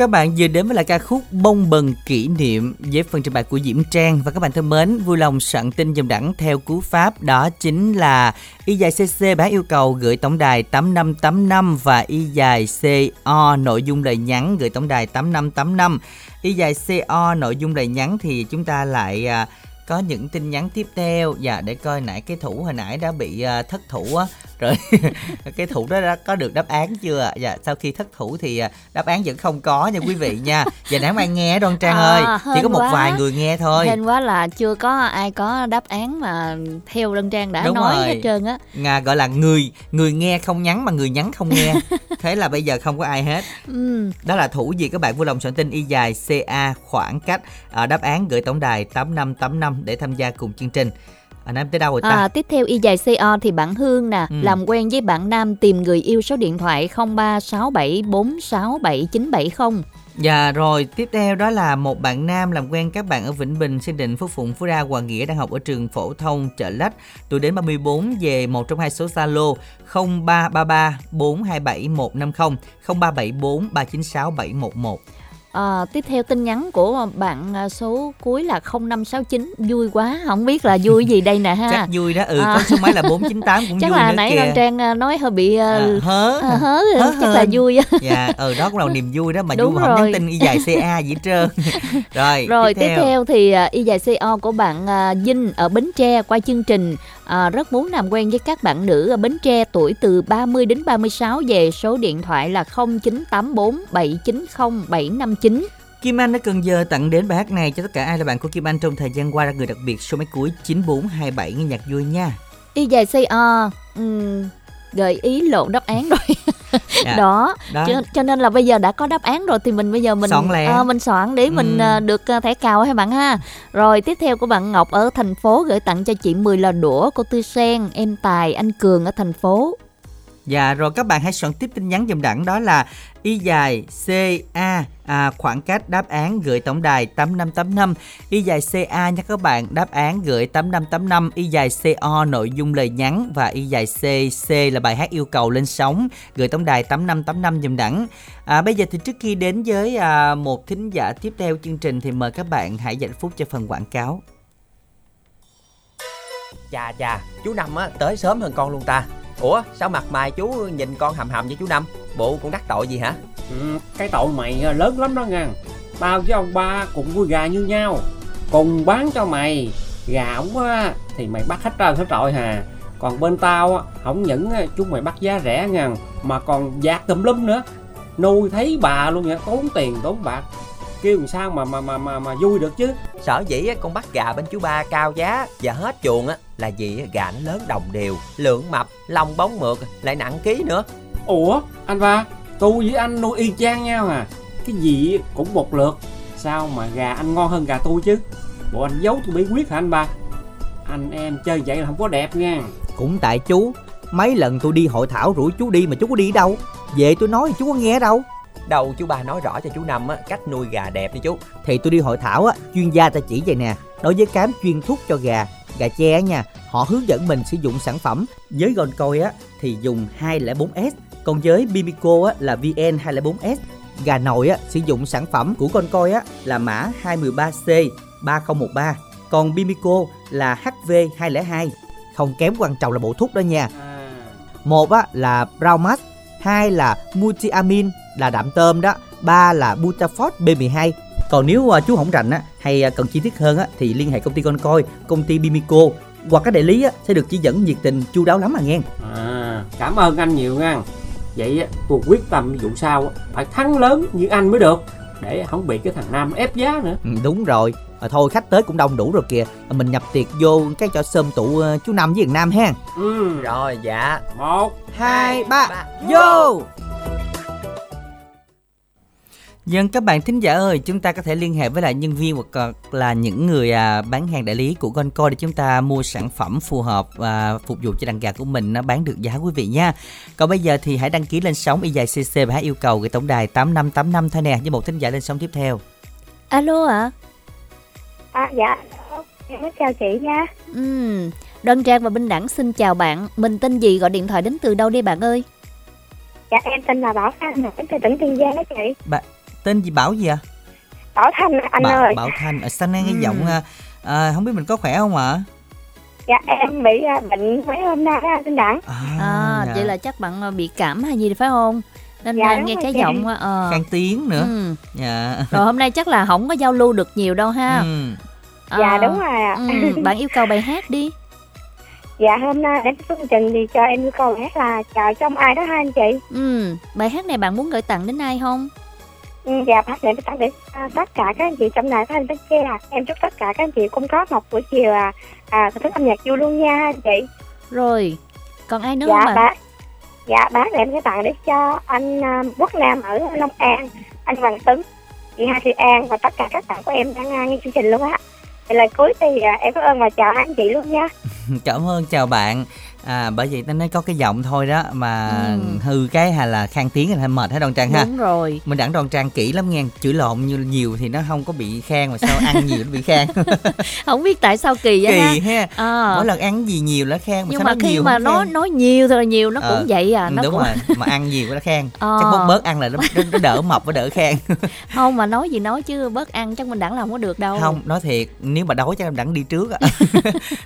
A: các bạn vừa đến với lại ca khúc Bông bần kỷ niệm với phần trình bày của Diễm Trang. Và các bạn thân mến, vui lòng soạn tin dòng đẳng theo cú pháp đó chính là y dài CC bán yêu cầu gửi tổng đài 8585 và y dài CO nội dung lời nhắn gửi tổng đài 8585. Y dài CO nội dung lời nhắn thì chúng ta lại à, có những tin nhắn tiếp theo. Và dạ, để coi nãy cái thủ hồi nãy đã bị à, thất thủ á rồi cái thủ đó đã có được đáp án chưa dạ sau khi thất thủ thì à, đáp án vẫn không có nha quý vị nha. Và nãy mai nghe đoan trang
B: À,
A: ơi chỉ có một
B: quá.
A: vài người nghe thôi.
B: Hên quá là chưa có ai có đáp án mà theo Đăng Trang đã
A: Đúng
B: nói
A: rồi.
B: hết trơn á.
A: Ngà gọi là người người nghe không nhắn mà người nhắn không nghe. Thế là bây giờ không có ai hết.
B: Ừ.
A: đó là thủ gì? Các bạn vui lòng soạn tin y dài ca khoảng cách à, đáp án gửi tổng đài 8585 để tham gia cùng chương trình à, nam tới đâu rồi ta
B: À, tiếp theo y dài CO thì bạn Hương nè
A: Ừ.
B: làm quen với bạn Nam tìm người yêu số điện thoại 0367467970
A: Dạ rồi, tiếp theo đó là một bạn nam làm quen các bạn ở Vĩnh Bình, Sơn Định, Phú Phụng, Phú Đa, Hoàng Nghĩa đang học ở trường phổ thông Chợ Lách. Tuổi đến 34 về một trong hai số Zalo 0333 427 150 0374 396 711.
B: À, tiếp theo tin nhắn của bạn à, số cuối là 0569 vui quá không biết là vui gì đây nè ha
A: Chắc vui đó, ừ,
B: À.
A: có số máy là 498 cũng
B: chắc
A: vui
B: là
A: nữa
B: nãy
A: kìa.
B: Trang à, nói hơi bị à,
A: À, hớ.
B: à, hớ
A: Hớ
B: chắc là
A: hên.
B: vui á
A: Dạ, ừ đó cũng là niềm vui đó mà
B: Đúng
A: vui mà không nhắn
B: rồi.
A: tin y dài CA gì hết trơn. rồi,
B: Rồi tiếp theo, thì à, y dài CO của bạn Vinh ở Bến Tre qua chương trình à, rất muốn làm quen với các bạn nữ ở Bến Tre tuổi từ 30 đến 36 về số điện thoại là 0984 790 759.
A: Kim Anh ở Cần Giờ tặng đến bài hát này cho tất cả ai là bạn của Kim Anh trong thời gian qua là người đặc biệt số máy cuối 9427 nghe nhạc vui nha.
B: Y dài CO ừm, gợi ý lộ đáp án rồi.
A: Dạ.
B: đó,
A: Đó.
B: Cho, cho nên là bây giờ đã có đáp án rồi thì mình bây giờ mình
A: Soạn lẹ.
B: ờ, mình soạn để mình
A: Ừ.
B: ờ, được ờ, thẻ cào hay bạn ha. Rồi tiếp theo của bạn Ngọc ở thành phố gửi tặng cho chị 10 là đũa, cô Tư Sen, em Tài, anh Cường ở thành phố.
A: Dạ rồi các bạn hãy soạn tiếp tin nhắn dùm đẳng đó là y dài CA à, khoảng cách đáp án gửi tổng đài 8585 y dài CA nha các bạn đáp án gửi 8585 y dài CO nội dung lời nhắn và y dài CC là bài hát yêu cầu lên sóng gửi tổng đài 8585 dùm đẳng. À, bây giờ thì trước khi đến với à, một thính giả tiếp theo chương trình thì mời các bạn hãy dành phút cho phần quảng cáo.
J: Chà chà, chú Năm á tới sớm hơn con luôn ta. Ủa, sao mặt mày chú nhìn con hầm hầm với chú Năm? Bộ con đắc tội gì hả?
K: Ừ, cái tội mày ờ, lớn lắm đó ngàn Tao với ông ba cũng vui gà như nhau. Cùng bán cho mày. Gà ổng á thì mày bắt hết trơn hết trọi hà. Còn bên tao á, không những á, chúng mày bắt giá rẻ ngàn Mà còn dạt tùm lum nữa. Nuôi thấy bà luôn nha, tốn tiền tốn bạc. Kêu làm sao mà mà mà mà, mà vui được chứ?
J: Sở dĩ con bắt gà bên chú ba cao giá và hết chuồng á là vì gà nó lớn đồng đều, lượng mập, lông bóng mượt, lại nặng ký nữa.
K: Ủa anh ba Tôi với anh nuôi y chang nhau à? Cái gì cũng một lượt Sao mà gà anh ngon hơn gà tôi chứ? Bộ anh giấu tôi bí quyết hả anh ba? Anh em chơi vậy là không có đẹp nha.
A: Cũng tại chú mấy lần tôi đi hội thảo rủ chú đi mà chú có đi đâu? Về tôi nói thì chú có nghe đâu
J: Đầu chú ba nói rõ cho chú Năm á, cách nuôi gà đẹp đi chú.
A: thì tôi đi hội thảo á chuyên gia ta chỉ vậy nè. Đối với cám chuyên thuốc cho gà gà á nha họ hướng dẫn mình sử dụng sản phẩm với gòn coi á thì dùng 204S còn với Bimico á là VN 204S gà nội á sử dụng sản phẩm của con coi á là mã 213C 3013 còn Bimico là HV202 không kém quan trọng là bộ thuốc đó nha. Một á là Braumax. Hai là Multiamin là đạm tôm đó ba là Butafort B12 còn nếu à, chú không rành á hay à, cần chi tiết hơn á thì liên hệ công ty con coi công ty Bimico. Hoặc các đại lý á sẽ được chỉ dẫn nhiệt tình chu đáo lắm à nghe.
K: À cảm ơn anh nhiều nha. Vậy á, tôi quyết tâm vụ sau á, Phải thắng lớn như anh mới được Để không bị cái thằng Nam ép giá nữa.
A: Ừ, đúng rồi. À, thôi khách tới cũng đông đủ rồi kìa. À, mình nhập tiệc vô cái cho sơm tụ chú năm với thằng nam ha.
K: Ừ.
J: Rồi dạ.
K: Một
A: hai ba. vô Dân các bạn thính giả ơi, chúng ta có thể liên hệ với lại nhân viên hoặc là những người à, bán hàng đại lý của Gonco để chúng ta mua sản phẩm phù hợp và phục vụ cho đàn gà của mình nó bán được giá quý vị nha. Còn bây giờ thì hãy đăng ký lên sóng y dài CC và hãy yêu cầu gửi tổng đài 8585 thôi nè với một thính giả lên sóng tiếp theo.
B: Alo ạ.
H: À dạ. Em chào chị nha.
B: Ừm, Đoan Trang và Minh Đẳng xin chào bạn. Mình tên gì gọi điện thoại đến từ đâu đây bạn ơi?
H: Dạ em tên là Bảo Thanh, đến từ tỉnh Kiên Giang đó chị.
A: Bà, tên gì Bảo gì à?
H: Bảo Thanh anh
A: Bảo,
H: ơi.
A: Bảo Thanh, ở xanh nghe
B: Ừ.
A: giọng à, à, không biết mình có khỏe không ạ?
H: Dạ em bị à, bệnh mấy hôm nay đó anh Đẳng.
B: À,
A: dạ.
B: vậy là chắc bạn ờ, bị cảm hay gì phải không? Nên
H: Dạ,
B: nghe cái
H: chị.
B: giọng ờ.
A: Khang tiếng nữa.
B: Ừ.
A: Dạ.
B: Rồi hôm nay chắc là không có giao lưu được nhiều đâu ha.
A: Ừ.
H: Dạ
B: Ờ,
H: đúng rồi ạ.
B: ừ, bạn yêu cầu bài hát đi.
H: Dạ hôm nay đến chương trình thì cho em yêu cầu hát là chờ trong ai đó hai anh chị.
B: Ừ, bài hát này bạn muốn gửi tặng đến ai không?
H: Dạ bác để tặng đến à, tất cả các anh chị trong đài phát thanh Bến Tre. Em chúc tất cả các anh chị cũng có một buổi chiều à, à thức âm nhạc vui luôn nha anh chị.
B: Rồi, còn ai nữa
H: dạ
B: không ạ?
H: bác. Dạ bác để em sẽ tặng để cho anh à, Quốc Nam ở Long An, anh Hoàng Tấn, chị Hà Thị An và tất cả các bạn của em đang à, nghe chương trình luôn á. Thì lời cuối thì à, em cảm ơn và chào anh chị luôn nha.
A: cảm ơn chào bạn à bởi vì ta nói có cái giọng thôi đó mà
B: Ừ.
A: hư cái hay là khang tiếng là mệt hết đoan trang ha
B: Đúng rồi.
A: mình đẳng đoan trang kỹ lắm nghe chửi lộn như nhiều thì nó không có bị khen mà sao ăn nhiều nó bị khen
B: Không biết tại sao kỳ vậy
A: kỳ
B: ha.
A: ha
B: Ờ.
A: mỗi lần ăn gì nhiều nó khen mà
B: Nhưng
A: sao
B: mà
A: nói
B: khi
A: nhiều
B: mà nó nói nhiều thôi là nhiều nó
A: Ờ,
B: cũng vậy à,
A: ừ,
B: nó
A: đúng
B: cũng
A: rồi mà ăn nhiều nó khen
B: Ờ.
A: chắc bớt bớt ăn là nó, nó, nó đỡ mập với đỡ khen
B: không mà nói gì nói chứ bớt ăn chắc mình đẳng là không có được đâu.
A: không nói thiệt nếu mà đói chắc em đẳng đi trước á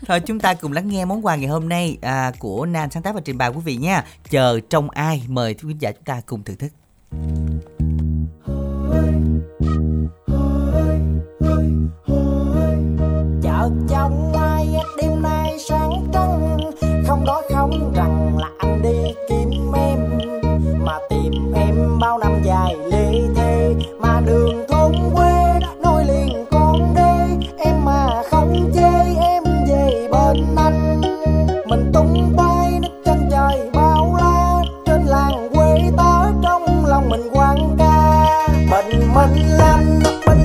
A: thôi chúng ta cùng lắng nghe món quà ngày hôm nay à, của nam sáng tác và trình bày quý vị nha. Chờ trong ai, mời quý giả chúng ta cùng thưởng thức.
L: Chợ trong ai, đêm nay sáng trăng không nói không rằng là anh đi kiếm em, mà tìm em bao năm dài bình minh lanh bên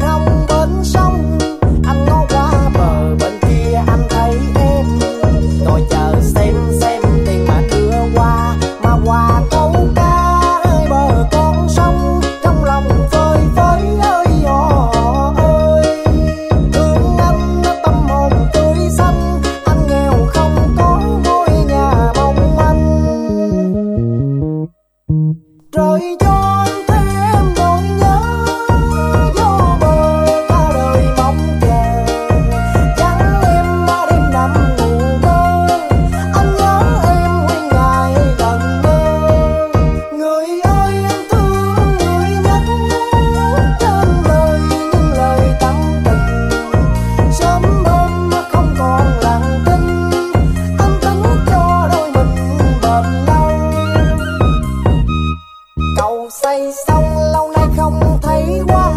L: cầu xong lâu nay không thấy qua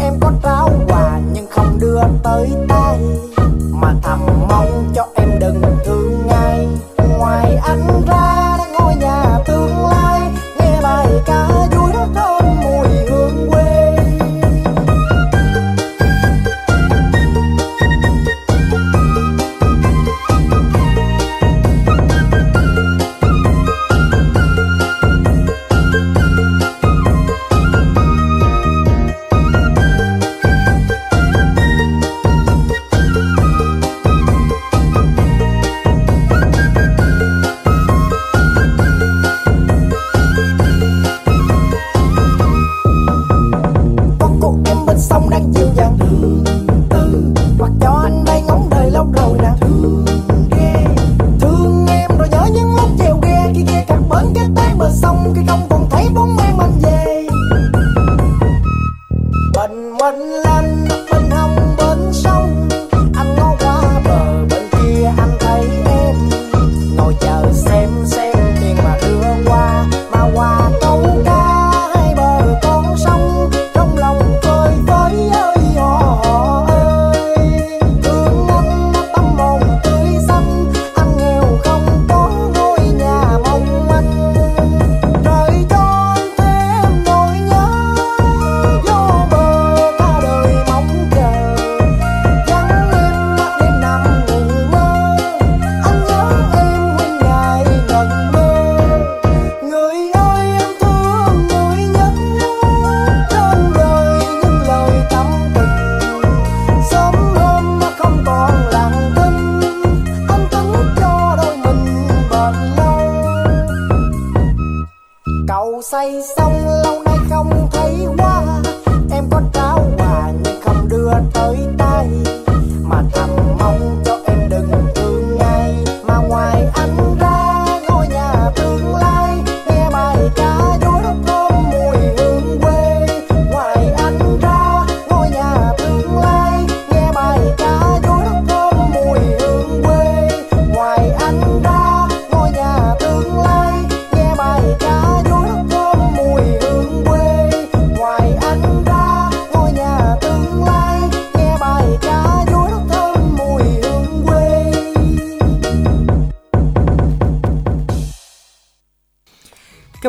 L: em có trao quà nhưng không đưa tới tay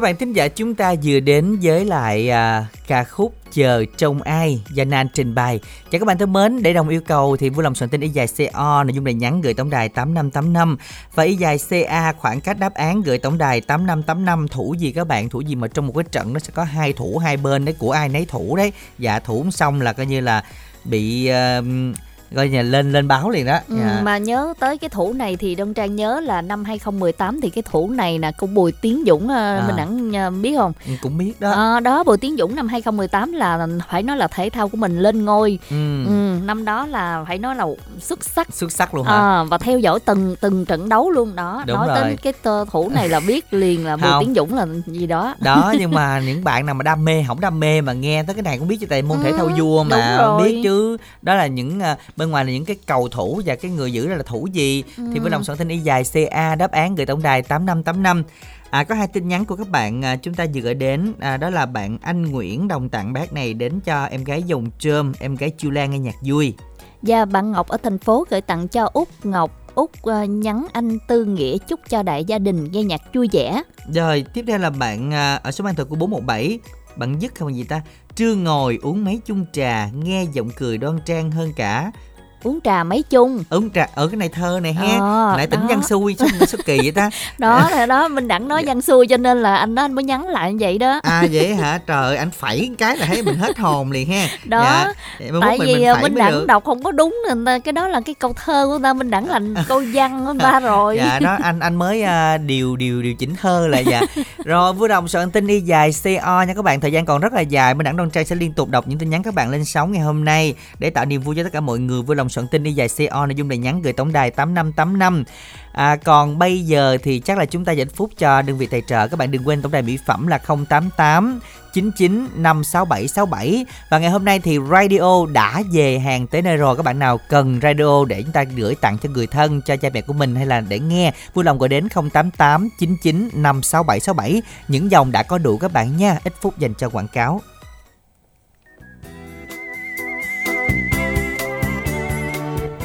A: Các bạn thính giả chúng ta vừa đến với lại à, ca khúc Chờ trông ai do Nan trình bày. Chào các bạn thân mến, để đồng yêu cầu thì vui lòng soạn tin y dài CO nội dung này nhắn gửi tổng đài 8585 và y dài CA khoảng cách đáp án gửi tổng đài 8585 thủ gì các bạn thủ gì mà trong một cái trận nó sẽ có hai thủ hai bên đấy của ai nấy thủ đấy. Dạ thủ xong là coi như là bị uh, coi như là lên lên báo liền đó.
B: Ừ,
A: Dạ.
B: mà nhớ tới cái thủ này thì Đông Trang nhớ là năm 2018 thì cái thủ này là của Bùi Tiến Dũng à.
A: À.
B: mình đẳng à, biết không?
A: Ừ, cũng biết đó.
B: Đó. đó Bùi Tiến Dũng năm 2018 là phải nói là thể thao của mình lên ngôi.
A: Ừ.
B: Ừ, năm đó là phải nói là xuất sắc.
A: Xuất sắc luôn hả?
B: À, và theo dõi từng từng trận đấu luôn đó.
A: Đúng
B: nói
A: rồi.
B: đến cái tơ thủ này là biết liền là Bùi. Tiến Dũng là gì đó.
A: đó nhưng mà những bạn nào mà đam mê không đam mê mà nghe tới cái này cũng biết chứ tại môn thể thao
B: Ừ,
A: vua mà
B: đúng rồi.
A: biết chứ đó là những à, bên ngoài là những cái cầu thủ và cái người giữ đó là thủ gì? Thì
B: Ừ.
A: với lòng soạn tin y dài ca đáp án gửi tổng đài 8585 À, có hai tin nhắn của các bạn à, chúng ta vừa gửi đến à, đó là bạn anh Nguyễn đồng tặng bác này đến cho em gái dòng trơm em gái Chu Lan nghe nhạc vui.
B: Và bạn Ngọc ở thành phố gửi tặng cho Út Ngọc. Út ờ, nhắn anh Tư Nghĩa chúc cho đại gia đình nghe nhạc vui vẻ.
A: Rồi, tiếp theo là bạn à, ở số mang thật của 417 Bạn dứt không gì ta? Trưa ngồi uống mấy chung trà Nghe giọng cười đoan trang hơn cả
B: Uống trà mấy chung
A: Uống trà ở cái này thơ này ha
B: Ờ,
A: Lại tỉnh
B: đó.
A: văn xui sao, sao kỳ vậy ta
B: Đó là đó mình đặng nói văn xuôi cho nên là anh đó anh mới nhắn lại như vậy đó.
A: À vậy hả trời anh phẩy cái là thấy mình hết hồn liền ha
B: Đó,
A: dạ.
B: Tại
A: mình-
B: vì
A: mình
B: Minh
A: mới
B: Đẳng
A: được.
B: đọc không có đúng nên ta- cái đó là cái câu thơ của ta Minh Đẳng thành câu văn của ta rồi.
A: dạ đó anh anh mới à, điều điều điều chỉnh thơ lại dạ rồi vui đồng soạn tin y dài co nha các bạn thời gian còn rất là dài bên đẳng đoan trang sẽ liên tục đọc những tin nhắn các bạn lên sóng ngày hôm nay để tạo niềm vui cho tất cả mọi người vui lòng soạn tin đi dài co nội dung này nhắn gửi tổng đài 8585 À, còn bây giờ thì chắc là chúng ta dành phút cho đơn vị tài trợ. Các bạn đừng quên tổng đài mỹ phẩm là 088 99 56767 và ngày hôm nay thì radio đã về hàng tới nơi rồi. Các bạn nào cần radio để chúng ta gửi tặng cho người thân cho cha mẹ của mình hay là để nghe vui lòng gọi đến 088 99 56767 những dòng đã có đủ các bạn nha. Ít phút dành cho quảng cáo.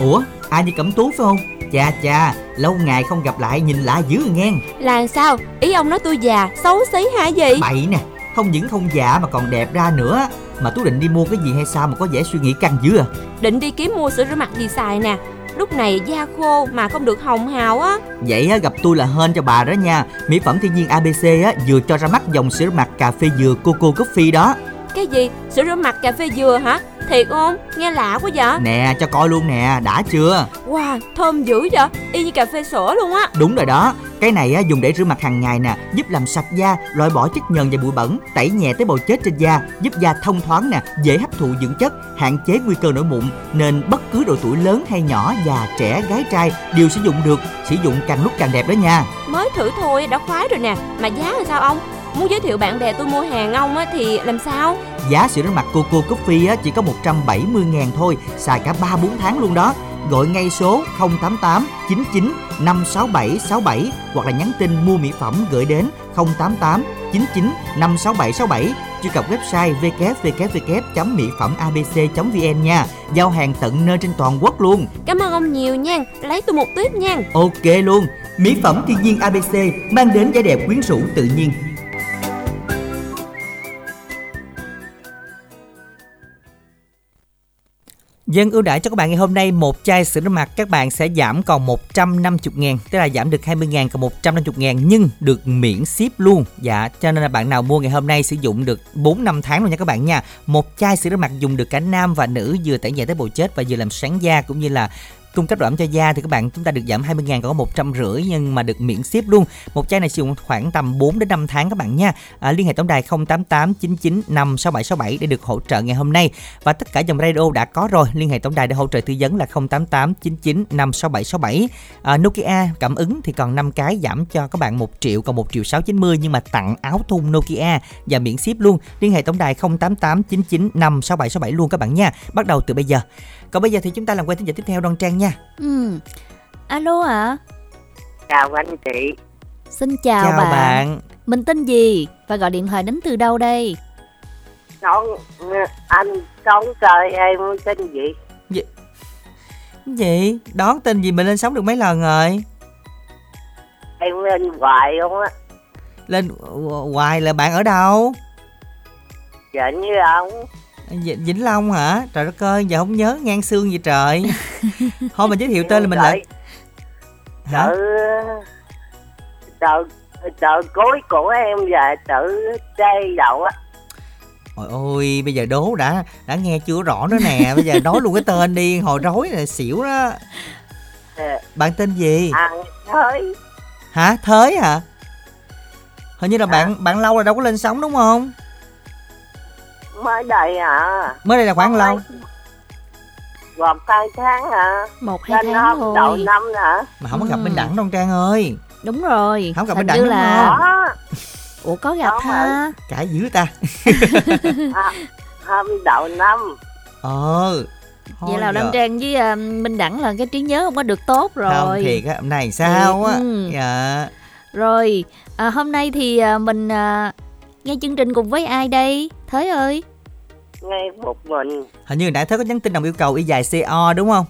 A: Ủa ai đi cẩm tú phải không? Chà chà lâu ngày không gặp lại nhìn lạ dữ nghe
M: Là sao? Ý ông nói tôi già, xấu xí hả gì?
A: Bậy nè không những không già mà còn đẹp ra nữa. Mà tú định đi mua cái gì hay sao mà có vẻ suy nghĩ căng dữ à?
M: Định đi kiếm mua sữa rửa mặt gì xài nè. Lúc này da khô mà không được hồng hào á.
A: Vậy á, gặp tôi là hên cho bà đó nha. Mỹ phẩm thiên nhiên ABC á, vừa cho ra mắt dòng sữa mặt cà phê dừa Coco Coffee đó
M: Cái gì? Sữa rửa mặt cà phê dừa hả? Thiệt không? Nghe lạ quá vậy
A: Nè cho coi luôn nè đã chưa
M: Wow, thơm dữ vậy Y như cà phê sữa luôn á
A: Đúng rồi đó Cái này á, dùng để rửa mặt hàng ngày nè Giúp làm sạch da, loại bỏ chất nhờn và bụi bẩn Tẩy nhẹ tế bào chết trên da Giúp da thông thoáng nè, dễ hấp thụ dưỡng chất Hạn chế nguy cơ nổi mụn Nên bất cứ độ tuổi lớn hay nhỏ, già, trẻ, gái trai Đều sử dụng được Sử dụng càng lúc càng đẹp đó nha
M: Mới thử thôi đã khoái rồi nè Mà giá là sao ông? Muốn giới thiệu bạn bè tôi mua hàng ông á thì làm sao?
A: Giá sữa rửa mặt Coco Coffee á, chỉ có 170 ngàn thôi, xài cả 3-4 tháng luôn đó. Gọi ngay số 088 99 567 67 hoặc là nhắn tin mua mỹ phẩm gửi đến 088 99 567 67 truy cập website www.mỹ phẩm abc.vn nha. Giao hàng tận nơi trên toàn quốc luôn.
M: Cảm ơn ông nhiều nha Lấy tôi một tuyếp nha
A: Ok luôn. Mỹ phẩm thiên nhiên ABC mang đến vẻ đẹp quyến rũ tự nhiên. Dân ưu đãi cho các bạn ngày hôm nay, một chai sữa rửa mặt các bạn sẽ giảm còn 150 ngàn, Tức là giảm được 20 ngàn còn 150 ngàn, nhưng được miễn ship luôn. Dạ cho nên là bạn nào mua ngày hôm nay sử dụng được 4 năm tháng luôn nha các bạn nha. Một chai sữa rửa mặt dùng được cả nam và nữ, vừa tẩy nhẹ tế bào chết và vừa làm sáng da, cũng như là cung cấp độ ẩm cho da thì các bạn chúng ta được giảm 20 ngàn còn có 150 nhưng mà được miễn ship luôn. Một chai này sử dụng khoảng tầm 4 đến 5 tháng các bạn nha. À, liên hệ tổng đài 088 99 56767 để được hỗ trợ ngày hôm nay. Và tất cả dòng radio đã có rồi liên hệ tổng đài để hỗ trợ tư vấn là 088 99 56767 à, Nokia cảm ứng thì còn 5 cái giảm cho các bạn 1 triệu còn 1 triệu 690 nhưng mà tặng áo thun Nokia và miễn ship luôn. Liên hệ tổng đài 088 99 56767 luôn các bạn nha. Bắt đầu từ bây giờ còn bây giờ thì chúng ta làm quen thính giả tiếp theo Đoan Trang nha
B: Ừ. Alo ạ.
N: chào anh chị
B: Xin chào,
A: Chào bạn.
B: Mình tên gì và gọi điện thoại đến từ đâu đây?
N: con anh con trời em tên gì
A: Gì? Gì? Đón tin gì mình lên sóng được mấy lần rồi?
N: em lên hoài không á
A: lên hoài là bạn ở đâu
N: Vịnh với ông
A: Vĩnh, Vĩnh Long hả? Trời đất ơi giờ không nhớ ngang xương gì trời. Thôi mình giới thiệu tên là mình lại. hả?
N: Tự Tự Tự cuối của em về tự chơi đậu á.
A: Ôi ôi bây giờ đố đã đã nghe chưa rõ nữa nè. Bây giờ nói luôn cái tên đi hồi rối là xỉu đó.
N: Ờ,
A: bạn tên gì?
N: Ăn thôi
A: hả? Thới hả? Hình như là bạn bạn lâu rồi đâu có lên sóng đúng không
N: Mới đây à.
A: Mới đây là khoảng lâu?
N: Một hai tháng hả?
B: Một hai
N: Lên
B: tháng
N: hôm đầu
B: thôi
N: năm hả?
A: Mà không có gặp
B: Ừ.
A: Minh Đẳng đâu Trang ơi.
B: Đúng rồi.
A: Không gặp bên
B: như
A: Đặng đúng
B: là
A: không?
B: Ủa có gặp
N: Có
B: ha?
A: cãi dữ ta.
N: À, Hôm đầu năm.
A: Ờ
B: vậy
A: thôi
B: là
A: giờ-
B: Đăng Trang với à, Minh Đẳng là cái trí nhớ không có được tốt rồi.
A: không thiệt á hôm nay sao á?
B: Ừ.
A: dạ.
B: Rồi à, hôm nay thì à, mình à, nghe chương trình cùng với ai đây Thới ơi.
N: Ngay một mình.
A: Hình như nãy thấy có nhắn tin đồng yêu cầu y dài co đúng không?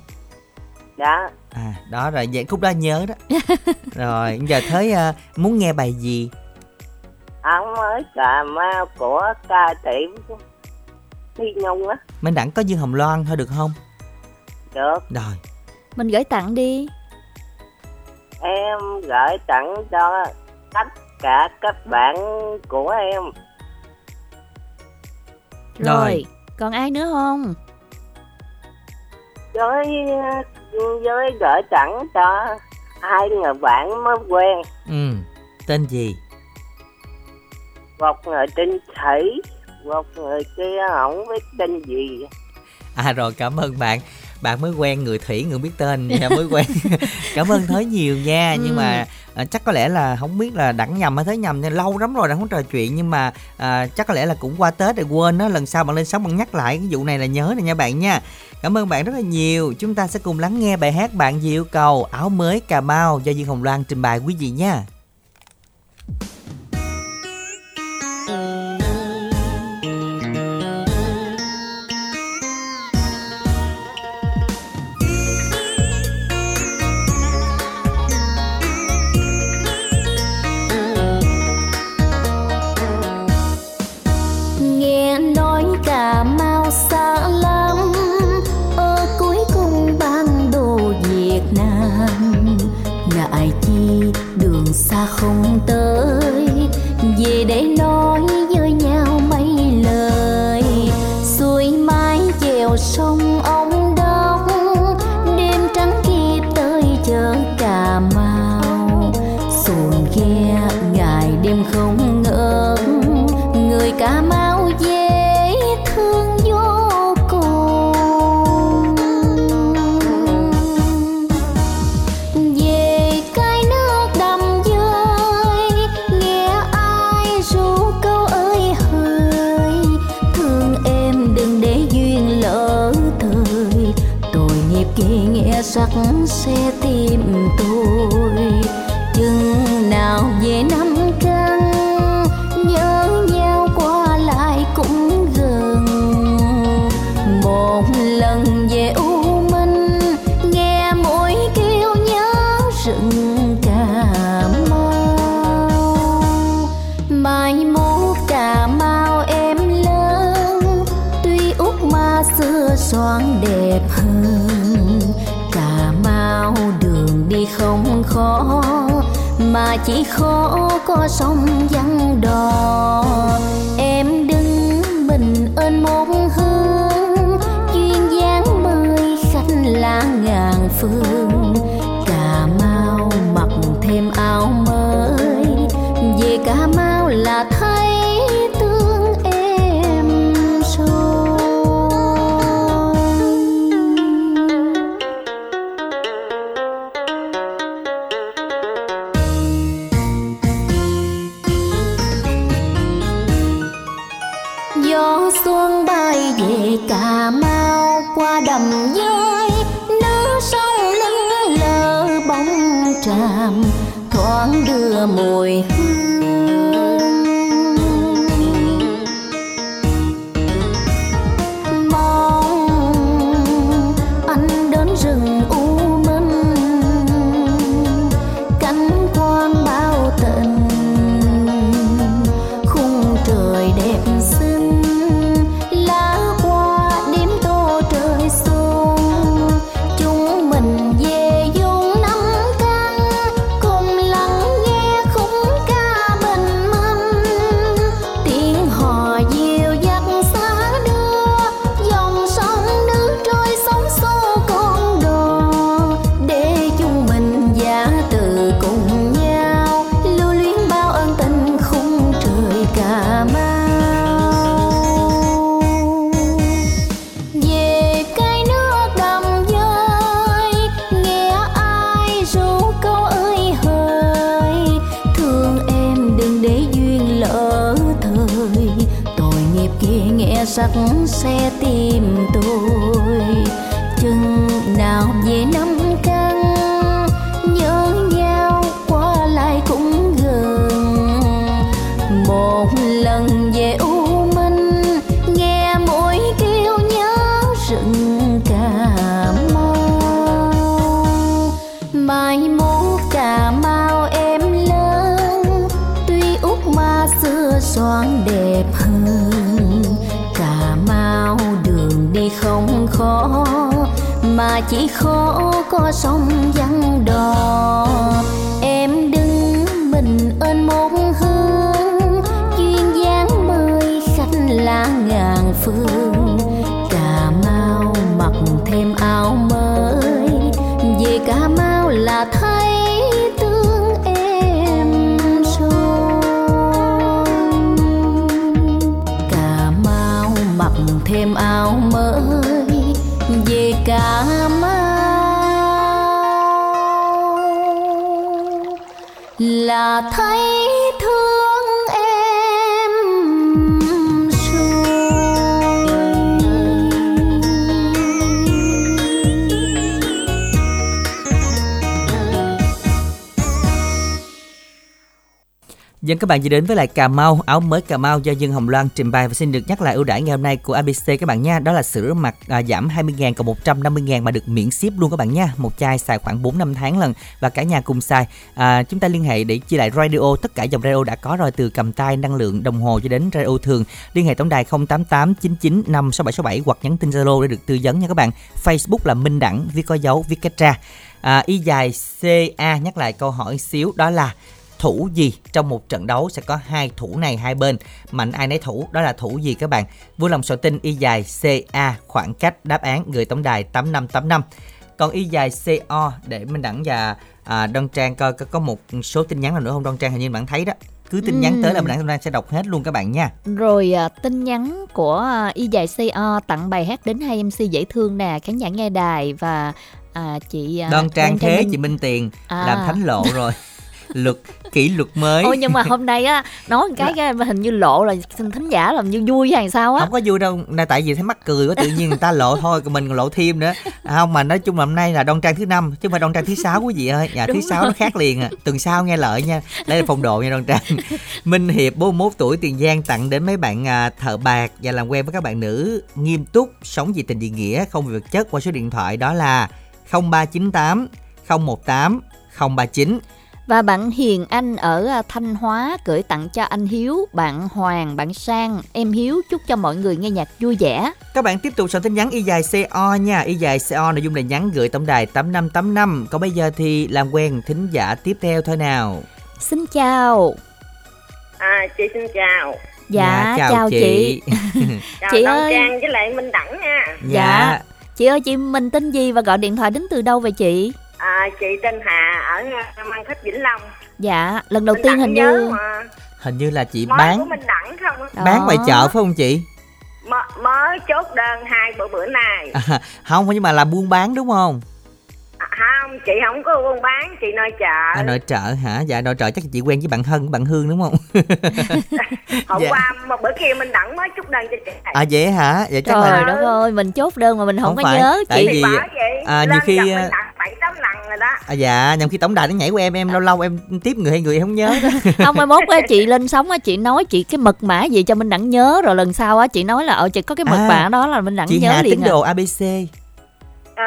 N: Đã
A: à đó rồi vậy khúc đó nhớ đó. Rồi giờ thấy à, muốn nghe bài gì?
N: Ông mới Cà Mau của ca sĩ Phi Nhung á.
A: Minh Đẳng có Dương Hồng Loan thôi được không?
N: Được.
A: Rồi.
B: Mình gửi tặng đi.
N: Em gửi tặng cho tất cả các bạn của em
B: rồi,
A: Rồi.
B: còn ai nữa không?
N: Với với gửi tặng cho hai người bạn mới quen.
A: Ừ tên gì?
N: Một người tên thủy một người kia không biết tên gì.
A: À rồi cảm ơn bạn bạn mới quen người thủy người biết tên nha mới quen. Cảm ơn thới nhiều nha nhưng mà à, chắc có lẽ là không biết là đẳng nhầm hay thới nhầm nên lâu lắm rồi đã không trò chuyện nhưng mà à, chắc có lẽ là cũng qua tết rồi quên đó lần sau bạn lên sóng bạn nhắc lại cái vụ này là nhớ nè nha bạn nha. Cảm ơn bạn rất là nhiều chúng ta sẽ cùng lắng nghe bài hát bạn gì yêu cầu áo mới cà mau do dương hồng loan trình bày quý vị nha
D: xa không mà chỉ khó có sông vắng đò em đứng mình ơn một hương duyên dáng mời khách lá ngàn phương. Cà mau mặc thêm áo đưa xe chỉ khó có sông
A: Dân các bạn vừa đến với lại Cà Mau, áo mới Cà Mau do Dương Hồng Loan trình bày và xin được nhắc lại ưu đãi ngày hôm nay của ABC các bạn nha. Đó là sữa mặt à, giảm 20.000 còn 150.000 mà được miễn ship luôn các bạn nha. Một chai xài khoảng 4 năm tháng lần và cả nhà cùng xài. À, chúng ta liên hệ để chia lại radio, tất cả dòng radio đã có rồi từ cầm tay năng lượng đồng hồ cho đến radio thường. Liên hệ tổng đài 0889956767 hoặc nhắn tin Zalo để được tư vấn nha các bạn. Facebook là Minh Đẳng, viết có dấu, viết cách ra. À, y dài CA nhắc lại câu hỏi xíu đó là thủ gì? Trong một trận đấu sẽ có hai thủ này hai bên. Mạnh ai nấy thủ đó là thủ gì các bạn? Vui lòng soạn tin y dài ca khoảng cách đáp án gửi tổng đài 8585 còn y dài co để minh đẳng và à, đoan trang coi có, có một số tin nhắn nào nữa không? Đoan trang hình như bạn thấy đó. Cứ tin nhắn tới là đoan trang sẽ đọc hết luôn các bạn nha.
B: Rồi à, tin nhắn của à, Y dài CO tặng bài hát đến hai MC dễ thương nè, khán giả nghe đài và à, chị à,
A: đoan trang thế
B: Minh.
A: chị minh tiền
B: À.
A: làm thánh lộ rồi luật kỷ luật mới.
B: Ôi nhưng mà hôm nay á nói một cái, cái hình như lộ là xin thính giả làm như vui hay sao á.
A: không có vui đâu là tại vì thấy mắc cười quá tự nhiên người ta lộ thôi còn mình còn lộ thêm nữa. À, không mà nói chung là hôm nay là đoan trang thứ năm chứ không phải đoan trang thứ sáu quý vị ơi. Nhà thứ
B: Đúng
A: sáu nó khác liền à. Tuần sau nghe lợi nha đây là phong độ nha đoan trang. Minh hiệp 41 tuổi tiền giang tặng đến mấy bạn à, thợ bạc và làm quen với các bạn nữ. Nghiêm túc sống vì tình vì nghĩa không vì vật chất. Qua số điện thoại đó là 0398 018 039
B: Và bạn Hiền Anh ở à, Thanh Hóa gửi tặng cho anh Hiếu, bạn Hoàng, bạn Sang, em Hiếu chúc cho mọi người nghe nhạc vui vẻ.
A: Các bạn tiếp tục soạn tin nhắn y dài CO nha, y dài CO nội dung là nhắn gửi tổng đài 8585. Còn bây giờ thì làm quen thính giả tiếp theo thôi nào.
B: Xin chào.
N: À, chị xin chào.
B: Dạ, chào, chị.
N: Chào
B: Chị ơi.
N: Trang với lại Minh Đẳng nha.
B: Dạ. Chị ơi chị mình tên gì và gọi điện thoại đến từ đâu vậy chị?
N: À, chị tên Hà ở à, Mang Thích Vĩnh Long.
B: Dạ, lần đầu
N: Minh
B: tiên hình như
N: mà.
A: Hình như là chị
N: Mới của
A: bán
N: Minh Đẳng không
A: bán ngoài chợ phải không chị?
N: Mới, mới chốt đơn hai bữa bữa này.
A: À, không nhưng mà là buôn bán đúng không?
N: À, không, chị không có buôn bán, chị nơi chợ.
A: À, nội trợ hả? Dạ nội trợ chắc chị quen với bạn Hân, bạn Hương đúng không?
N: Hôm
A: dạ.
N: qua mà bữa kia Minh Đẳng mới chốt đơn cho chị.
A: À vậy hả? Vậy chắc
B: Trời
A: là
B: đất ơi, mình chốt đơn mà mình không,
A: Không
B: có
A: phải,
B: nhớ
A: tại
B: chị.
A: vì-
N: bởi vậy,
A: à, nhiều khi, à,
N: Minh Đẳng bảy tám lần rồi đó.
A: À, dạ, nhằm khi tổng đài nó nhảy của em em lâu lâu em tiếp người hay người em không nhớ đó.
B: không mai mốt á chị lên sóng á chị nói chị cái mật mã gì cho minh đẳng nhớ rồi lần sau á chị nói là ờ chị có cái mật
A: À,
B: mã đó là minh đẳng
A: chị
B: nhớ
A: Hà
B: liền
A: tín
B: à.
A: đồ ABC.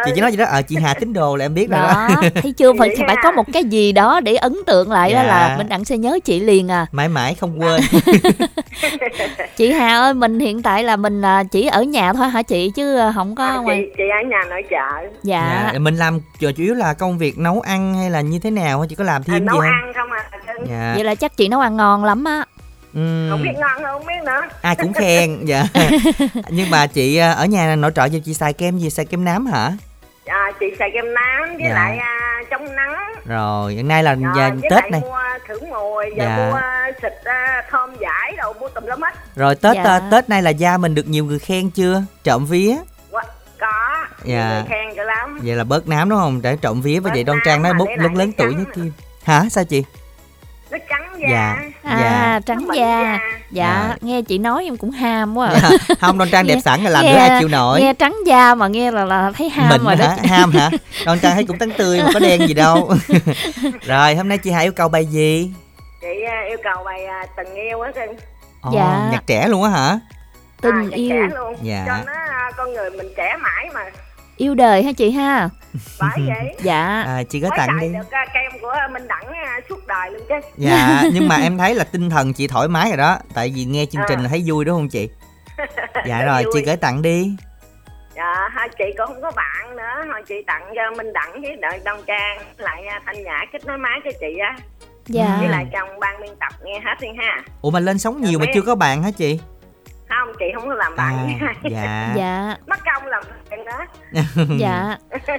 A: Chị chỉ nói gì đó, ờ chị Hà tín đồ là em biết rồi đó.
B: đó thấy chưa phải phải có một cái gì đó để ấn tượng lại đó
A: Dạ.
B: là minh đẳng sẽ nhớ chị liền à
A: mãi mãi không quên.
B: chị hà ơi mình hiện tại là mình à, chỉ ở nhà thôi hả chị chứ à, không có
N: À,
B: ngoài
N: chị, chị ở nhà nội chợ.
B: dạ
A: Dạ, mình làm chủ chủ yếu là công việc nấu ăn hay là như thế nào chị có làm
N: À,
A: thêm
N: nấu
A: gì không?
N: ăn không à.
A: Dạ.
B: vậy là chắc chị nấu ăn ngon lắm á
N: Không biết ngon không biết nữa.
A: ai cũng khen dạ. Nhưng mà chị à, ở nhà nội trợ cho chị xài kem gì xài kem nám hả?
N: À, chị xài kem nám với
A: Dạ.
N: lại à, chống nắng.
A: Rồi, hiện nay là
N: Rồi,
A: giờ
N: với
A: Tết
N: lại
A: này.
N: mua thử mùi, giờ
A: Dạ.
N: mua xịt à, thơm giải đồ mua tùm lum hết.
A: Rồi Tết
B: Dạ.
A: à, Tết này là da mình được nhiều người khen chưa? Trộm vía.
N: Quá- Có,
A: Dạ.
N: người khen dữ lắm.
A: Vậy là bớt nám đúng không? Để trộm vía với
N: Bớt
A: vậy Đoan Trang nói bút lớn lớn tuổi nhất kim. Hả? Sao chị?
N: Nó trắng
A: dạ
B: À,
A: dạ
B: trắng da. Dạ, nghe chị nói em cũng ham quá. à.
A: Dạ. không đoan trang đẹp
B: Nghe-
A: sẵn là làm
B: nghe-
A: nữa ai chịu nổi
B: Nghe trắng da mà nghe là là thấy ham
A: mình
B: rồi đó.
A: hả ham hả đoan trang thấy cũng tắn tươi mà có đen gì đâu rồi hôm nay chị Hải yêu cầu bài gì
N: chị à, yêu cầu bài à, tình yêu á cưng
A: Ồ,
B: Dạ.
A: nhạc trẻ luôn á hả
B: Tình
N: à,
B: yêu.
N: trẻ luôn
A: Dạ.
N: cho nó à, con người mình trẻ mãi mà
B: Yêu đời ha chị ha.
N: phải vậy
B: Dạ.
A: à, chị
N: mới
A: tặng đi
N: được à, kem của Minh Đẳng à, suốt đời luôn chứ
A: dạ nhưng mà em thấy là tinh thần chị thoải mái rồi đó tại vì nghe chương trình
N: À.
A: là thấy vui đúng không chị dạ rồi
N: vui.
A: chị gửi tặng đi
N: dạ hai chị cũng không có bạn nữa thôi chị tặng cho Minh Đẳng với đợi Đông Trang lại Thanh Nhã kết nối máy cho chị á
B: Dạ.
N: với lại trong ban biên tập nghe hết đi ha
A: ủa mà lên sóng nhiều mà chưa có bạn hả chị
N: không chị không có làm bạn
A: à,
N: với ai.
A: dạ.
B: Dạ.
N: mất công làm chuyện đó.
B: Dạ.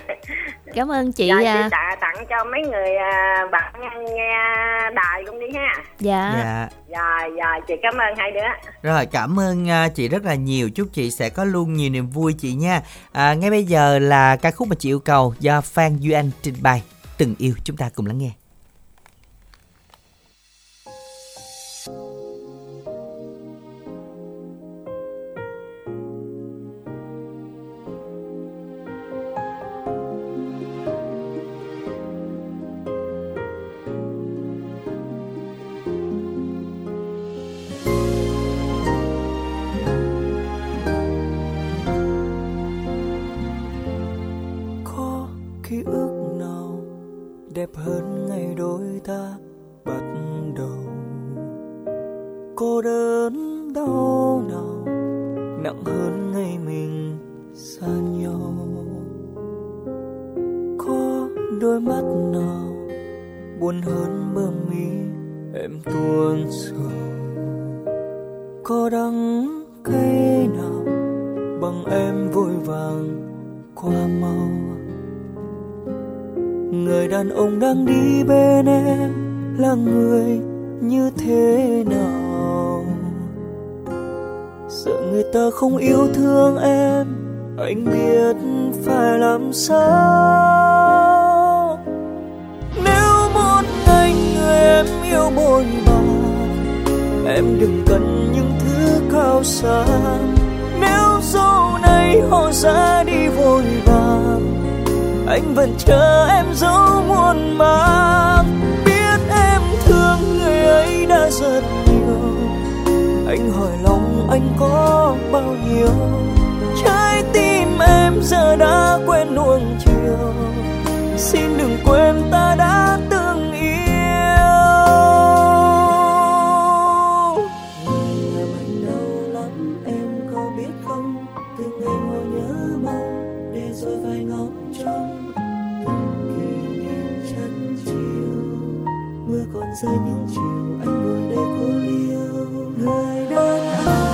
B: Cảm ơn chị
N: dạ, chị
B: à.
N: tạ, tặng cho mấy người à, bạn nghe đài cũng đi ha.
B: Dạ.
A: dạ.
N: Dạ dạ chị cảm ơn hai đứa.
A: Rồi cảm ơn à, chị rất là nhiều. Chúc chị sẽ có luôn nhiều niềm vui chị nha. À, Ngay bây giờ là ca khúc mà chị yêu cầu Do Phan Duy Anh trình bày. Từng yêu chúng ta cùng lắng nghe
E: đẹp hơn ngày đôi ta bắt đầu. Cô đơn đau nào, nặng hơn ngày mình xa nhau. Có đôi mắt nào buồn hơn bờ mi em tuôn sầu có đắng cay nào bằng em vội vàng qua mau? Người đàn ông đang đi bên em là người như thế nào? Sợ người ta không yêu thương em, anh biết phải làm sao? Nếu một ngày người em yêu bồi bàn, em đừng cần những thứ cao xa nếu sau này họ ra đi vội vàng anh vẫn chờ em dấu muôn mang biết em thương người ấy đã rất nhiều. Anh hỏi lòng anh có bao nhiêu? Trái tim em giờ đã quên nuông chiều. Xin đừng quên ta đã rơi những chiều anh ngồi đây cô liêu. Người đàn ông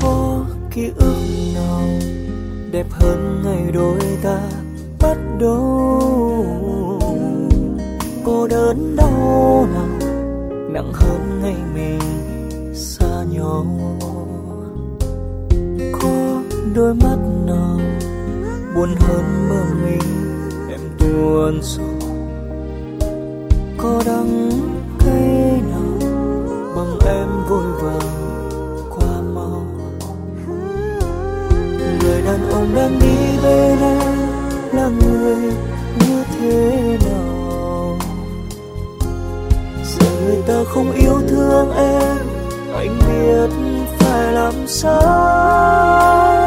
E: có ký ức nào đẹp hơn ngày đôi ta? Bắt đầu đôi mắt nào buồn hơn mơ mình em tuôn sầu có đắng cay nào bằng em vội vàng qua mau. Người đàn ông đang đi bên em là người như thế nào? Giờ người ta không yêu thương em, anh biết phải làm sao?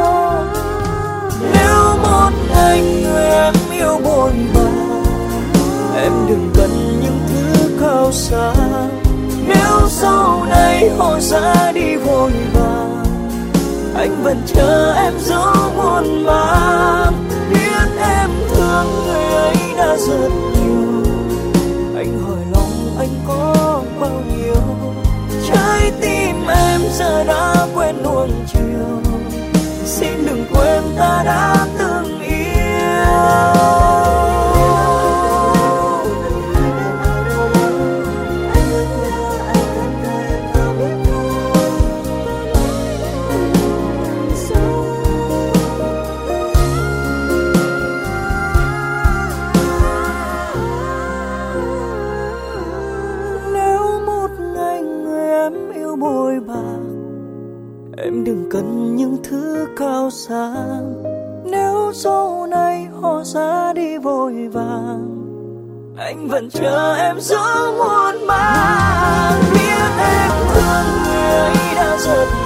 E: Nếu một người em yêu buồn bã. Em đừng cần những thứ cao xa nếu sau này họ ra đi vội vàng, anh vẫn chờ em dấu muôn mang biết em thương người ấy đã rất nhiều. Anh hỏi lòng anh có bao nhiêu? Trái tim em giờ đã quên nuông chiều. Xin đừng quên ta đã từng
O: vẫn chờ em giữa muôn mang biết em thương người ấy đã rất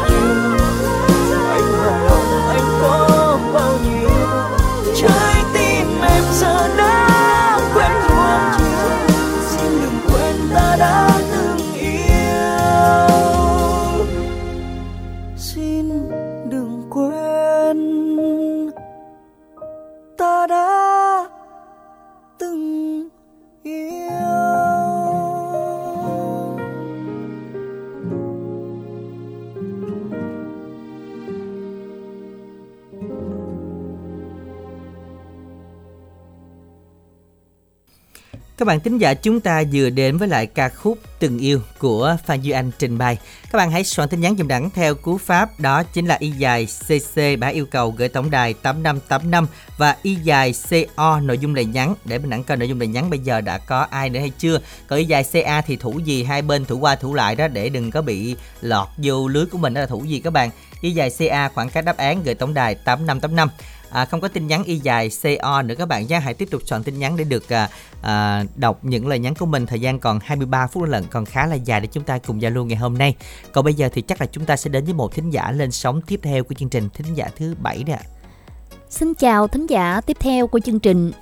A: Các bạn thính giả, chúng ta vừa đến với lại ca khúc Từng yêu của Phan Duy Anh trình bày. Các bạn hãy soạn tin nhắn dùm đẳng theo cú pháp, đó chính là y dài CC bả yêu cầu gửi tổng đài 8585 và y dài CO nội dung lời nhắn để mình đẳng coi nội dung lời nhắn bây giờ đã có ai nữa hay chưa. Còn y dài CA thì thủ gì, hai bên thủ qua thủ lại đó, để đừng có bị lọt vô lưới của mình đó là thủ gì các bạn. Y dài CA khoảng cách đáp án gửi tổng đài 8585 à, không có tin nhắn y dài CO nữa các bạn nhé hãy tiếp tục soạn tin nhắn để được à, à, đọc những lời nhắn của mình thời gian còn 23 phút lận còn khá là dài để chúng ta cùng giao lưu ngày hôm nay còn bây giờ thì chắc là chúng ta sẽ đến với một thính giả lên sóng tiếp theo của chương trình thính giả thứ bảy nè
B: Xin chào thính giả tiếp theo của chương trình.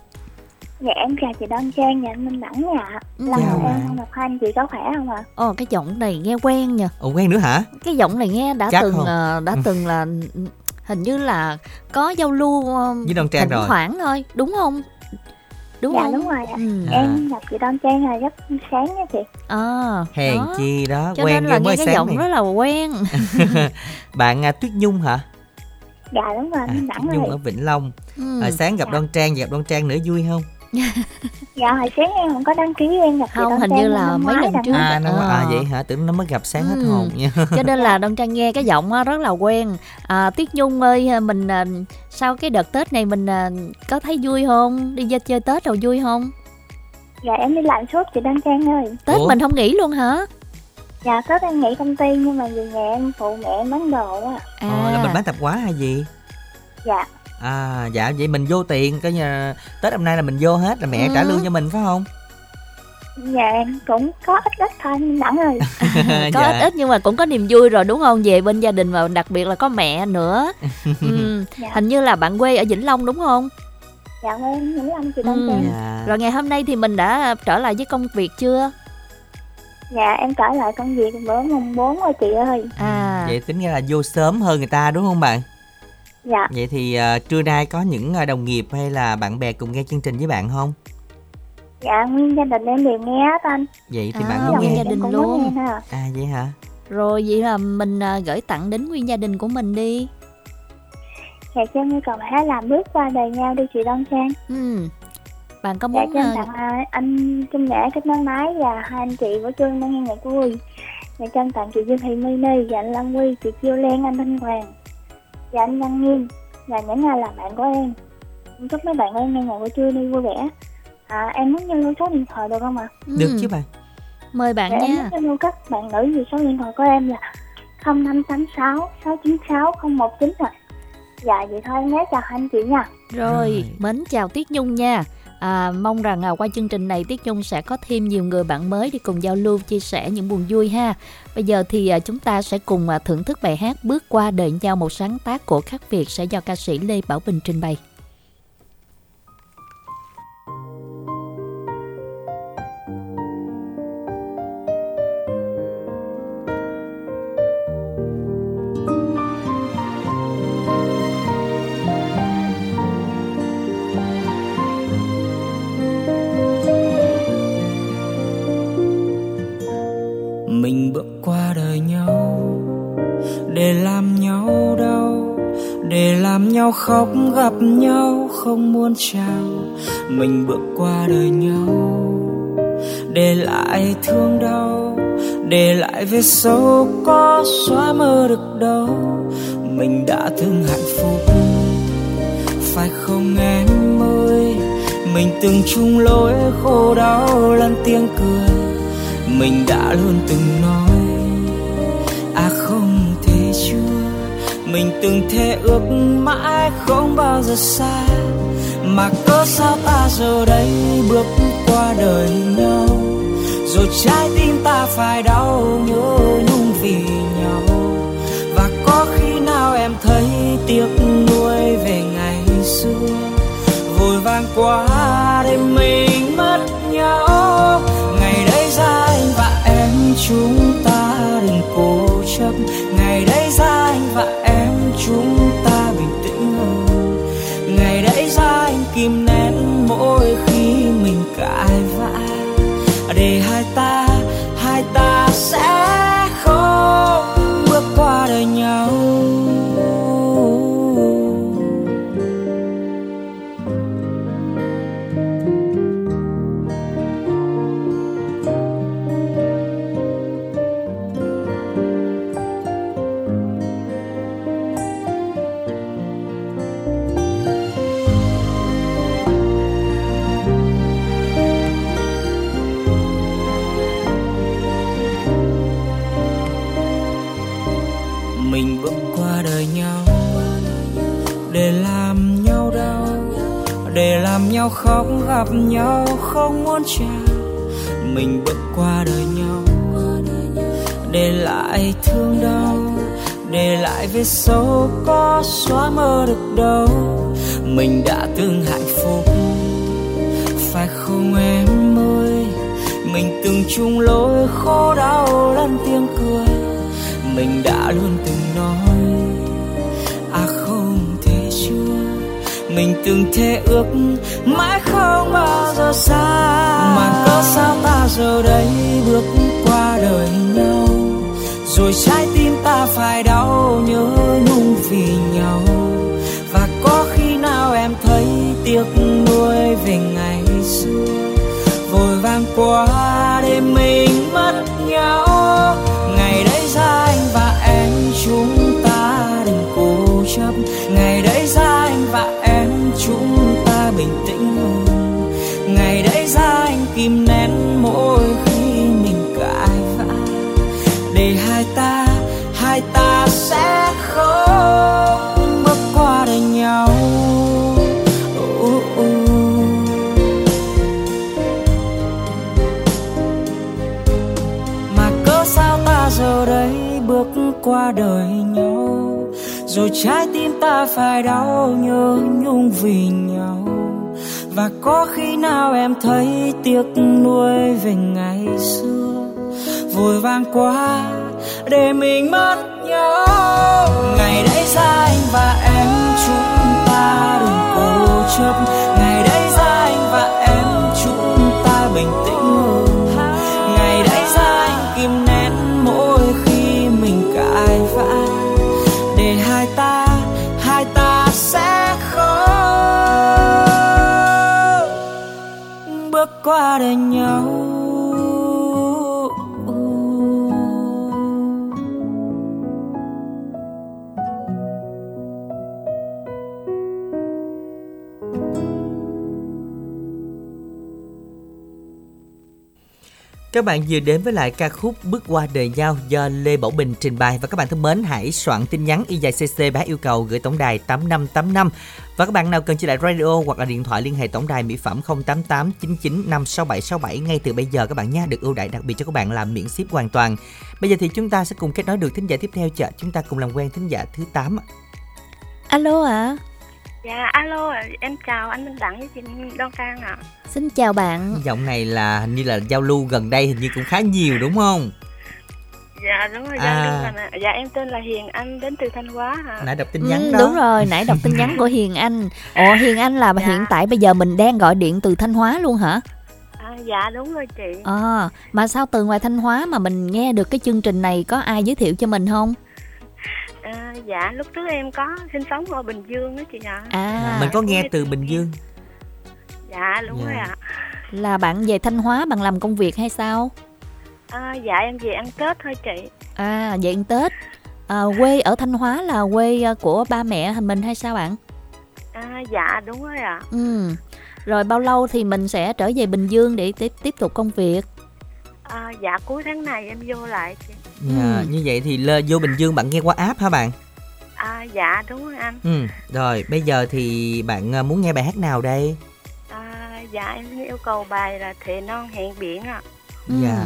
P: Dạ em chào chị Đoan Trang, dạ anh Minh Đẳng dạ Lần
B: Chào
P: đầu
B: bạn.
P: em gặp hai anh chị có khỏe không ạ?
B: Ồ cái giọng này nghe quen nha.
A: Ồ quen nữa hả
B: Cái giọng này nghe đã
A: Chắc
B: từng
A: không?
B: ờ, đã từng là hình như là có giao lưu ờ,
A: Với Đoan Trang
B: thỉnh
A: rồi.
B: thoảng thôi, đúng không? Đúng
P: dạ
B: không?
P: đúng rồi ạ
B: Ừ.
P: Em gặp chị Đoan Trang là rất sáng nha chị
B: À,
A: hèn
B: đó.
A: chi đó
B: Cho
A: quen
B: nên là
A: ghê mới
B: nghe cái
A: sáng
B: giọng
A: này
B: rất là quen.
A: bạn à, Tuyết Nhung hả
P: Dạ đúng rồi, Minh
A: Tuyết Nhung
P: rồi
A: ở Vĩnh Long
B: Ừ.
A: à, sáng gặp Đoan Trang gặp Đoan Trang nữa vui không
P: Dạ hồi sáng em không có đăng ký em gặp
B: Không, hình như là mấy lần trước.
A: à, nó,
B: Ờ.
A: à vậy hả tưởng nó mới gặp sáng hết
B: Ừ.
A: hồn nha
B: Cho nên là Đông Trang nghe cái giọng á, rất là quen. À, Tuyết Nhung ơi, mình à, sau cái đợt Tết này mình à, có thấy vui không? Đi ra chơi Tết rồi vui không?
P: Dạ em đi làm suốt chị Đoan Trang ơi
B: Tết
A: Ủa?
B: mình không nghỉ luôn hả?
P: Dạ Tết em nghỉ công ty nhưng mà về nhà em phụ mẹ em bán đồ á
B: À,
A: Ờ, là mình bán tạp hóa hay gì
P: Dạ
A: À dạ vậy mình vô tiền coi như Tết năm nay là mình vô hết là mẹ
B: Ừ.
A: trả lương cho mình phải không?
P: Dạ em cũng có ít ít thôi Đẳng ơi
B: có
A: Dạ.
B: ít ít nhưng mà cũng có niềm vui rồi đúng không? Về bên gia đình và đặc biệt là có mẹ nữa. ừ.
P: Dạ.
B: Hình như là bạn quê ở Vĩnh Long đúng không?
P: Dạ em nghĩ anh chị
B: Ừ.
A: Dạ.
B: Rồi ngày hôm nay thì mình đã trở lại với công việc chưa?
P: Dạ em trở lại công việc bữa mùng 4 rồi chị ơi
B: À.
A: Vậy tính ra là vô sớm hơn người ta đúng không bạn?
P: Dạ
A: Vậy thì à, trưa nay có những à, đồng nghiệp hay là bạn bè cùng nghe chương trình với bạn không?
P: Dạ nguyên gia đình em đều nghe hết anh
A: Vậy thì
B: À,
A: bạn
B: nguyên
A: muốn nghe
B: gia đình
P: cũng
B: luôn.
P: muốn nghe ha
A: À vậy hả?
B: Rồi vậy là mình à, gửi tặng đến nguyên gia đình của mình đi.
P: Dạ cho em còn hãy làm bước qua đời nhau đi chị Đoan Trang
B: Ừ. Bạn có
P: Dạ
B: muốn
P: cho em
B: à,
P: tặng à, anh Trung Nhã kết nối máy và hai anh chị của Trương đang nghe nhạc vui Dạ cho tặng chị Dương Thị Mini và anh Lâm Quy, chị Chiêu Len, anh Thanh Hoàng Và anh Văn Nghiêm Và những ai là bạn của em Em chúc mấy bạn em nghe nhạc của Trương đi vui vẻ À em muốn nhân số điện thoại được không ạ?
A: Được
B: ừ,
A: chứ bạn.
B: Mời bạn
P: Dạ em
B: nha.
P: muốn nhân lưu các bạn nữ vì số điện thoại của em là 0586 696 019 ạ Dạ vậy thôi em nhé chào anh chị nha
B: Rồi,
A: Rồi.
B: mến chào Tiết Nhung nha. À, mong rằng à, qua chương trình này Tiết Nhung sẽ có thêm nhiều người bạn mới để cùng giao lưu chia sẻ những buồn vui ha. Bây giờ thì à, chúng ta sẽ cùng à, thưởng thức bài hát Bước qua đời nhau một sáng tác của khắc Việt sẽ do ca sĩ Lê Bảo Bình trình bày.
O: Mình bước qua đời nhau để làm nhau đau, để làm nhau khóc gặp nhau không muốn chào. Mình bước qua đời nhau để lại thương đau, để lại vết sâu có xóa mơ được đâu. Mình đã thương hạnh phúc, phải không em ơi? Mình từng chung lối khổ đau lẫn tiếng cười mình đã luôn từng nói à không thể chưa mình từng thề ước mãi không bao giờ xa,
I: mà cớ sao ta giờ đây bước qua đời nhau? Rồi trái tim ta phải đau nhớ nhung vì nhau. Và có khi nào em thấy tiếc nuối về ngày xưa? Vội vàng quá để mình chúng ta đừng cố chấp. Ngày đấy ra anh và em chúng ta bình tĩnh hơn. Ngày đấy ra anh kìm nén mỗi khi mình cãi nhau, khóc gặp nhau, không muốn chào. Mình bước qua đời nhau, để lại thương đau, để lại vết sâu có xóa mơ được đâu. Mình đã từng hạnh phúc, phải không em ơi? Mình từng chung lối, khổ đau lẫn tiếng cười. Mình đã luôn từng nói mình từng thề ước mãi không bao giờ xa. Mà cớ sao ta giờ đây bước qua đời nhau? Rồi trái tim ta phải đau nhớ nhung vì nhau. Và có khi nào em thấy tiếc nuối về ngày xưa? Vội vàng qua để mình mất nhau. Ngày đấy ra anh và em chúng ta đừng cố chấp. Ngày đấy ra anh và em kìm nén mỗi khi mình cãi vã. Để hai ta hai ta sẽ không bước qua đời nhau. Mà cớ sao ta giờ đây bước qua đời nhau? Rồi trái tim ta phải đau nhớ nhung vì nhau và có khi nào em thấy tiếc nuối về ngày xưa? Vội vàng quá để mình mất nhau ngày đấy ra anh và em chúng ta đừng cố chấp. Bước đời nhau.
A: Các bạn vừa đến với lại ca khúc Bước qua đời nhau do Lê Bảo Bình trình bày và các bạn thân mến, hãy soạn tin nhắn y dài CC bá yêu cầu gửi tổng đài 8585 và các bạn nào cần chỉ lại radio hoặc là điện thoại liên hệ tổng đài mỹ phẩm 088 99 56767 ngay từ bây giờ các bạn nha được ưu đãi đặc biệt cho các bạn làm miễn ship hoàn toàn. Bây giờ thì chúng ta sẽ cùng kết nối được thính giả tiếp theo chờ chúng ta cùng làm quen thính giả thứ 8.
B: Alo ạ.
Q: Dạ, alo, em chào anh Minh Đặng với chị Đoan Trang ạ.
B: Xin chào bạn.
A: Giọng này là hình như là giao lưu gần đây hình như cũng khá nhiều đúng không?
Q: Dạ, đúng rồi,
A: À.
Q: dạ, đúng rồi. nè. Dạ, em tên là Hiền Anh, đến từ Thanh Hóa hả?
A: Nãy đọc tin nhắn
B: Ừ,
A: đó.
B: đúng rồi, nãy đọc tin nhắn của Hiền Anh. Ồ, Hiền Anh là
Q: Dạ.
B: hiện tại bây giờ mình đang gọi điện từ Thanh Hóa luôn hả?
Q: À, dạ, đúng rồi chị.
B: À, mà sao từ ngoài Thanh Hóa mà mình nghe được cái chương trình này có ai giới thiệu cho mình không?
Q: À, dạ, lúc trước em có sinh sống ở Bình Dương đó chị ạ.
B: À,
A: Mình có nghe từ Bình Dương.
Q: Dạ, đúng
A: Dạ.
Q: rồi ạ.
B: là bạn về Thanh Hóa bạn làm công việc hay sao?
Q: À, dạ, em về ăn Tết thôi chị.
B: À, về ăn Tết. À, quê ở Thanh Hóa là quê à, của ba mẹ mình hay sao bạn?
Q: À, dạ, đúng rồi ạ.
B: Ừ. Rồi bao lâu thì mình sẽ trở về Bình Dương để tiếp tiếp tục công việc?
Q: À, dạ, cuối tháng này em vô lại chị.
A: Dạ, Như vậy thì lơ vô Bình Dương bạn nghe qua app hả bạn?
Q: À, dạ đúng rồi anh.
O: Ừ, rồi bây giờ thì bạn à, muốn nghe bài hát nào đây?
Q: À, dạ em yêu cầu bài là Thề non hẹn biển ạ.
B: Ừ.
O: Dạ.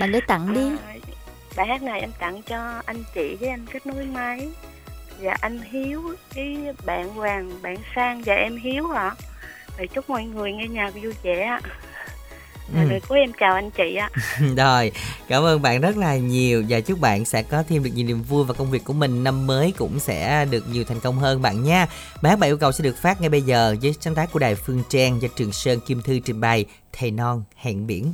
B: Bạn để tặng đi.
Q: À, bài hát này em tặng cho anh chị với anh kết nối máy. Dạ anh Hiếu, cái bạn Hoàng, bạn Sang và em Hiếu ạ. Rồi chúc mọi người nghe nhạc vui vẻ ạ.
O: Ừ.
Q: Cuối em chào anh chị ạ.
O: Rồi, cảm ơn bạn rất là nhiều và chúc bạn sẽ có thêm được nhiều niềm vui và công việc của mình năm mới cũng sẽ được nhiều thành công hơn bạn nha. Bài hát bạn yêu cầu sẽ được phát ngay bây giờ với sáng tác của Đài Phương Trang do Trường Sơn Kim Thư trình bày Thầy non hẹn biển.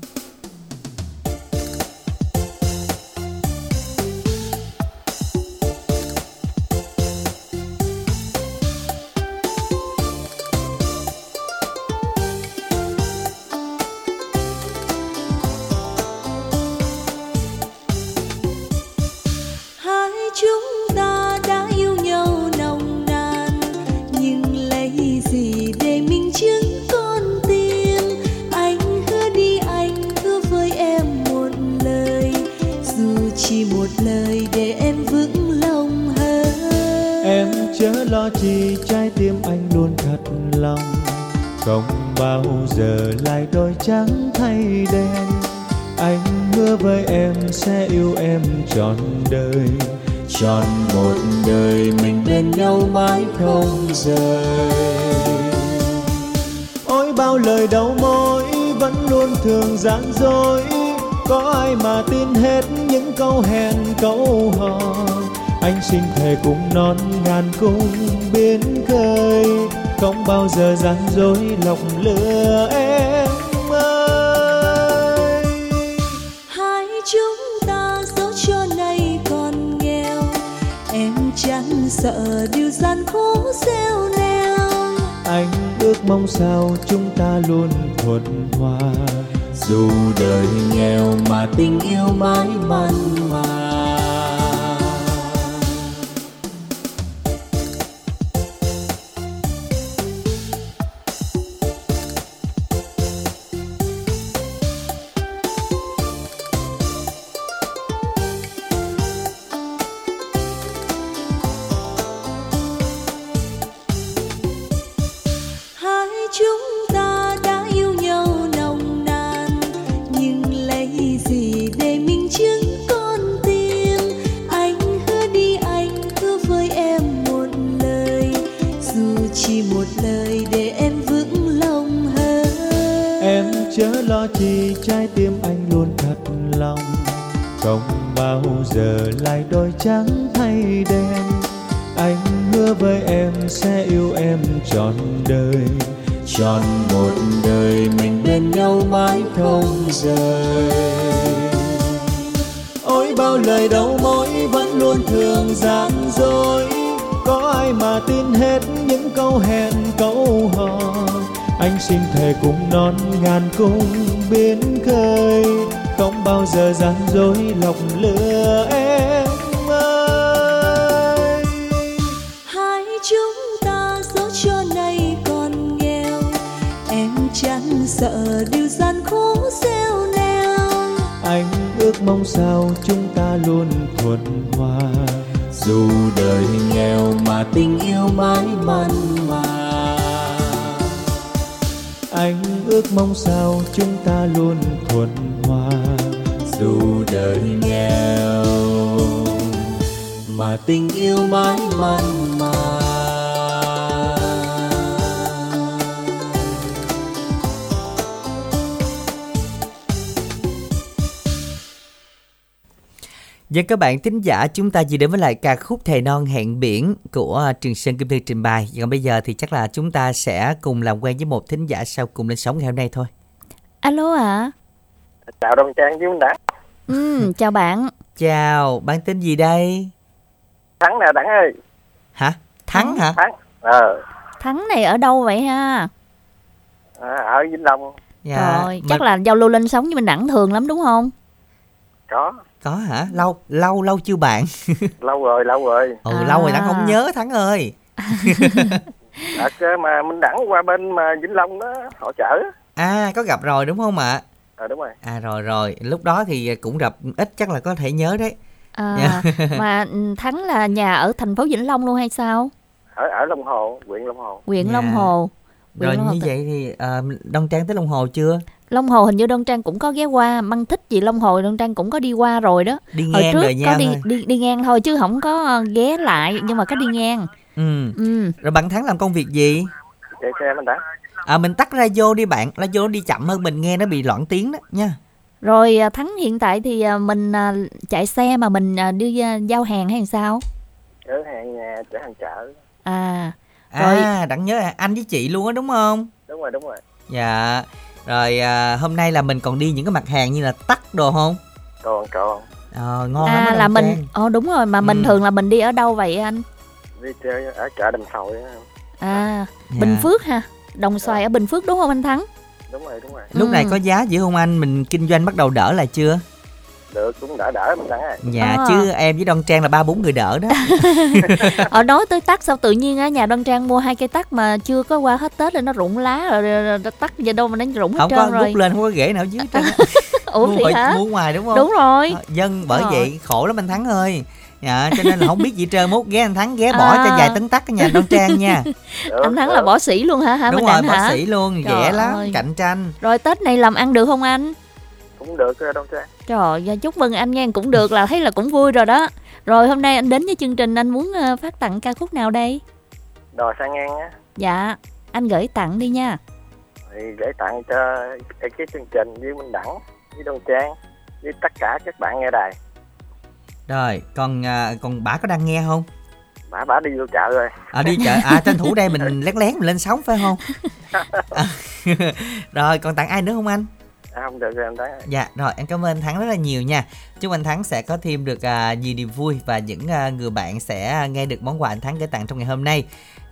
D: Không sao chúng ta luôn thuận hòa? Dù đời nghèo mà tình yêu mãi mặn mà.
R: Anh
D: ước mong sao chúng ta luôn thuận hòa? Dù đời nghèo mà tình yêu mãi mặn mà.
O: Và các bạn thính giả chúng ta chỉ đến với lại ca khúc Thề Non Hẹn Biển của à, Trường Sơn Kim Thư trình bày. Còn bây giờ thì chắc là chúng ta sẽ cùng làm quen với một thính giả sau cùng lên sóng ngày hôm nay thôi.
B: Alo ạ.
S: chào Đông Trang với Minh Đẳng
B: Ừ, chào bạn.
O: Chào, bạn tên gì đây?
S: Thắng nè Đẳng ơi
O: Hả? Thắng hả?
S: Thắng ờ
B: Thắng này ở đâu vậy ha?
S: à, ở Vĩnh Long
O: Dạ.
B: Rồi, chắc là giao lưu lên sóng với mình đẳng thường lắm đúng không?
S: có
O: Có hả? Lâu, lâu, lâu chưa bạn?
S: lâu rồi lâu rồi
O: Ừ, lâu rồi đã không nhớ Thắng ơi.
S: Đợt mà Minh Đẳng qua bên mà Vĩnh Long đó hỗ trợ
O: À, có gặp rồi đúng không ạ?
S: à đúng rồi
O: À rồi rồi, lúc đó thì cũng gặp ít chắc là có thể nhớ đấy.
B: À,
C: Dạ.
B: mà ừ, Thắng là nhà ở thành phố Vĩnh Long luôn hay sao?
F: ở ở Long Hồ huyện Long Hồ
B: Huyện
A: Dạ.
B: Long Hồ. Huyện
A: Rồi như vậy thì ờ, Đông Trang tới Long Hồ chưa?
B: Long Hồ hình như Đông Trang cũng có ghé qua, Măng thích gì Long Hồ Đông Trang cũng có đi qua rồi đó.
A: Đi
B: Hồi
A: ngang
B: trước
A: đời
B: có đi,
A: thôi.
B: đi đi ngang thôi chứ không có ờ, ghé lại nhưng mà có đi ngang.
A: Ừ.
B: Ừ.
A: Rồi bạn Thắng làm công việc gì?
F: chạy xe mình đã
A: À mình tắt radio đi bạn, radio nó đi chậm hơn mình nghe nó bị loạn tiếng đó nha.
B: Rồi à, Thắng hiện tại thì à, mình à, chạy xe mà mình à, đi à, giao hàng hay sao?
F: chở hàng nhà chở hàng chợ
B: À. Rồi
A: À, đặng nhớ là anh với chị luôn á đúng không?
F: đúng rồi đúng rồi
A: Dạ. Rồi à, hôm nay là mình còn đi những cái mặt hàng như là tắc đồ không?
F: còn còn
A: Ờ, ngon lắm
B: à
A: á
B: là mình
A: Trang.
B: Ờ đúng rồi mà mình
A: Ừ.
B: thường là mình đi ở đâu vậy anh?
F: đi chơi ở chợ Sồi á.
B: À,
A: Dạ.
B: Bình Phước ha. Đồng xoài ở Bình Phước đúng không anh Thắng?
F: đúng rồi đúng rồi
A: Lúc này
B: Ừ.
A: có giá dữ không anh? Mình kinh doanh bắt đầu đỡ lại chưa?
F: Được cũng đỡ đỡ mình à
A: Dạ
B: À.
A: chứ em với Đông Trang là ba bốn người đỡ đó.
B: Ở nói tới tắc sao tự nhiên á nhà Đoan Trang mua hai cây tắc mà chưa có qua hết Tết rồi nó rụng lá rồi, rồi, tắc giờ đâu mà nó rụng hết
A: không
B: trơn
A: có
B: rồi.
A: rút lên không có ghế nào dưới trơn.
B: Ủa
A: mua,
B: vậy hả?
A: mua ngoài đúng không?
B: Đúng rồi.
A: Ờ, Dân bởi
B: Ờ.
A: vậy khổ lắm anh Thắng ơi. Dạ, cho nên là không biết gì trơn mốt ghé anh Thắng ghé bỏ
B: À.
A: cho vài tấn tắc ở nhà Đông Trang nha.
B: anh Thắng là võ sĩ luôn hả hả
A: đúng
B: Minh
A: rồi, bác
B: hả?
A: sĩ luôn,
B: Trời
A: dễ lắm,
B: ơi.
A: cạnh tranh.
B: Rồi Tết này làm ăn được không anh?
F: Cũng được ờ, Đông Trang
B: Trời ơi, chúc mừng anh nghe cũng được là thấy là cũng vui rồi đó. Rồi hôm nay anh đến với chương trình anh muốn ờ, phát tặng ca khúc nào đây?
F: đò sang ngang á
B: Dạ, anh gửi tặng đi nha.
F: thì gửi tặng cho cái chương trình với Minh Đẳng với Đông Trang với tất cả các bạn nghe đài
A: Rồi, còn à, còn bả có đang nghe không?
F: bả bả đi vô chợ rồi
A: À đi chợ, à tranh thủ đây mình lén lén mình lên sóng phải không? À, rồi, còn tặng ai nữa không anh?
F: À, không được rồi em thắng.
A: Dạ, rồi em cảm ơn anh Thắng rất là nhiều nha. Chúc anh Thắng sẽ có thêm được à, nhiều niềm vui và những à, người bạn sẽ à, nghe được món quà anh Thắng gửi tặng trong ngày hôm nay.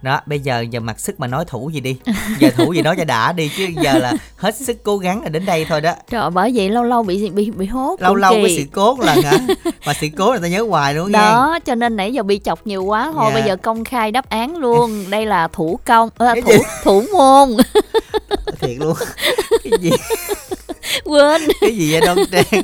A: Đó, bây giờ giờ mặc sức mà nói thủ gì đi. Giờ thủ gì đó cho đã đi chứ giờ là hết sức cố gắng là đến đây thôi đó.
B: Trời ơi, bởi vậy lâu lâu bị bị bị hốt
A: Lâu lâu
B: kỳ.
A: cái sự cố lần hả? Mà sự cố là ta nhớ hoài luôn
B: đó cho nên nãy giờ bị chọc nhiều quá thôi
A: Dạ.
B: bây giờ công khai đáp án luôn đây là thủ công
A: Cái
B: thủ
A: gì?
B: thủ môn
A: Thiệt luôn. Cái gì?
B: quên.
A: Cái gì vậy Đông Trang?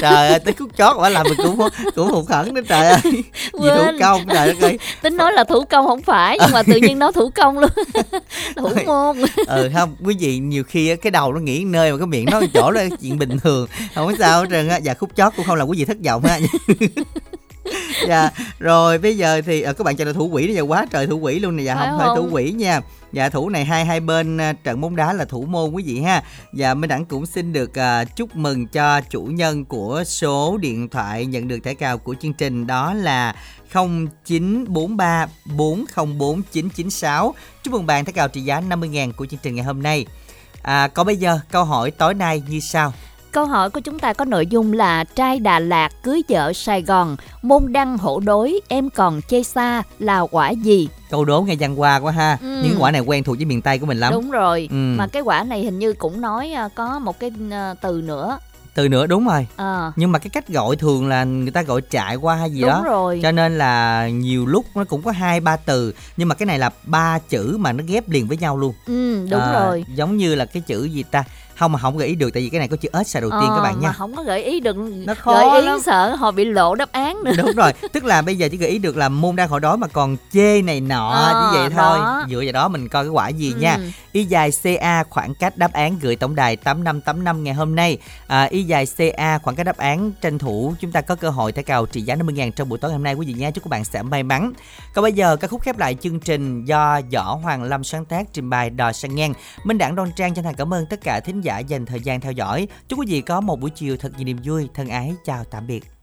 A: Trời ơi, tới khúc chót quả làm mình cũng cũng hụt hẫng đó trời ơi. Gì thủ công trời đất ơi.
B: tính nói là thủ công không phải nhưng mà tự nhiên nói thủ công luôn. Thủ môn.
A: Ừ không quý vị nhiều khi cái đầu nó nghĩ nơi mà cái miệng nó chỗ là chuyện bình thường. Không có sao hết trơn á. Và khúc chót cũng không làm quý vị thất vọng ha dạ rồi bây giờ thì ờ, các bạn cho là thủ quỷ bây giờ quá trời thủ quỷ luôn nè. Dạ
B: Phải
A: không phải thủ
B: không?
A: quỷ nha dạ thủ này hai hai bên ờ, trận bóng đá là thủ môn quý vị ha. Và minh đẳng cũng xin được uh, chúc mừng cho chủ nhân của số điện thoại nhận được thẻ cào của chương trình đó là 0943 404 996 chúc mừng bạn thẻ cào trị giá 50.000 của chương trình ngày hôm nay. À, còn bây giờ câu hỏi tối nay như sau
B: câu hỏi của chúng ta có nội dung là trai Đà Lạt cưới vợ Sài Gòn môn đăng hổ đối em còn chê xa là quả gì?
A: Câu đố nghe văn qua quá ha.
B: Ừ.
A: những quả này quen thuộc với miền tây của mình lắm.
B: Đúng rồi.
A: Ừ.
B: mà cái quả này hình như cũng nói à, có một cái à, từ nữa.
A: Từ nữa đúng rồi.
B: Ờ.
A: nhưng mà cái cách gọi thường là người ta gọi trại qua hay gì
B: Đúng
A: đó.
B: rồi.
A: cho nên là nhiều lúc nó cũng có hai ba từ. Nhưng mà cái này là ba chữ mà nó ghép liền với nhau luôn.
B: Ừ đúng
A: À,
B: rồi.
A: giống như là cái chữ gì ta không mà không gợi ý được tại vì cái này có chữ ếch xà đầu tiên các
B: Ờ,
A: bạn
B: mà
A: nha
B: không có gợi ý được
A: khó
B: gợi ý
A: lắm.
B: sợ họ bị lộ đáp án nữa.
A: Đúng rồi tức là bây giờ chỉ gợi ý được là môn đang khỏi đói mà còn chê này nọ
B: Ờ,
A: như vậy thôi.
B: Đó.
A: dựa vào đó mình coi cái quả gì
B: Ừ.
A: nha y dài ca khoảng cách đáp án gửi tổng đài 8585 ngày hôm nay. À, y dài ca khoảng cách đáp án tranh thủ chúng ta có cơ hội thẻ cào trị giá 50.000 trong buổi tối hôm nay. Quý vị nha chúc các bạn sẽ may mắn. Còn bây giờ ca khúc khép lại chương trình do võ hoàng lâm sáng tác trình bày đò sang ngang. Minh đẳng đoan trang chân thành cảm ơn tất cả thính giả dành thời gian theo dõi. Chúc quý vị có một buổi chiều thật nhiều niềm vui. Thân ái, chào tạm biệt.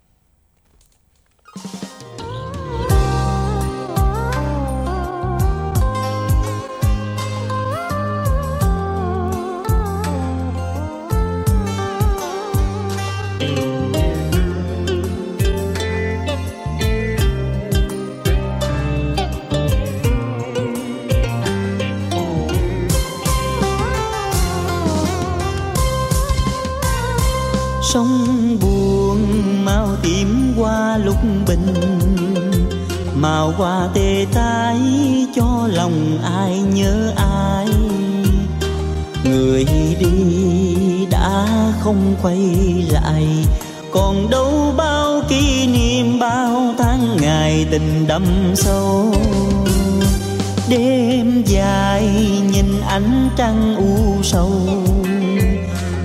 E: Không quay lại. Còn đâu bao kỷ niệm, bao tháng ngày tình đậm sâu. Đêm dài nhìn ánh trăng u sầu.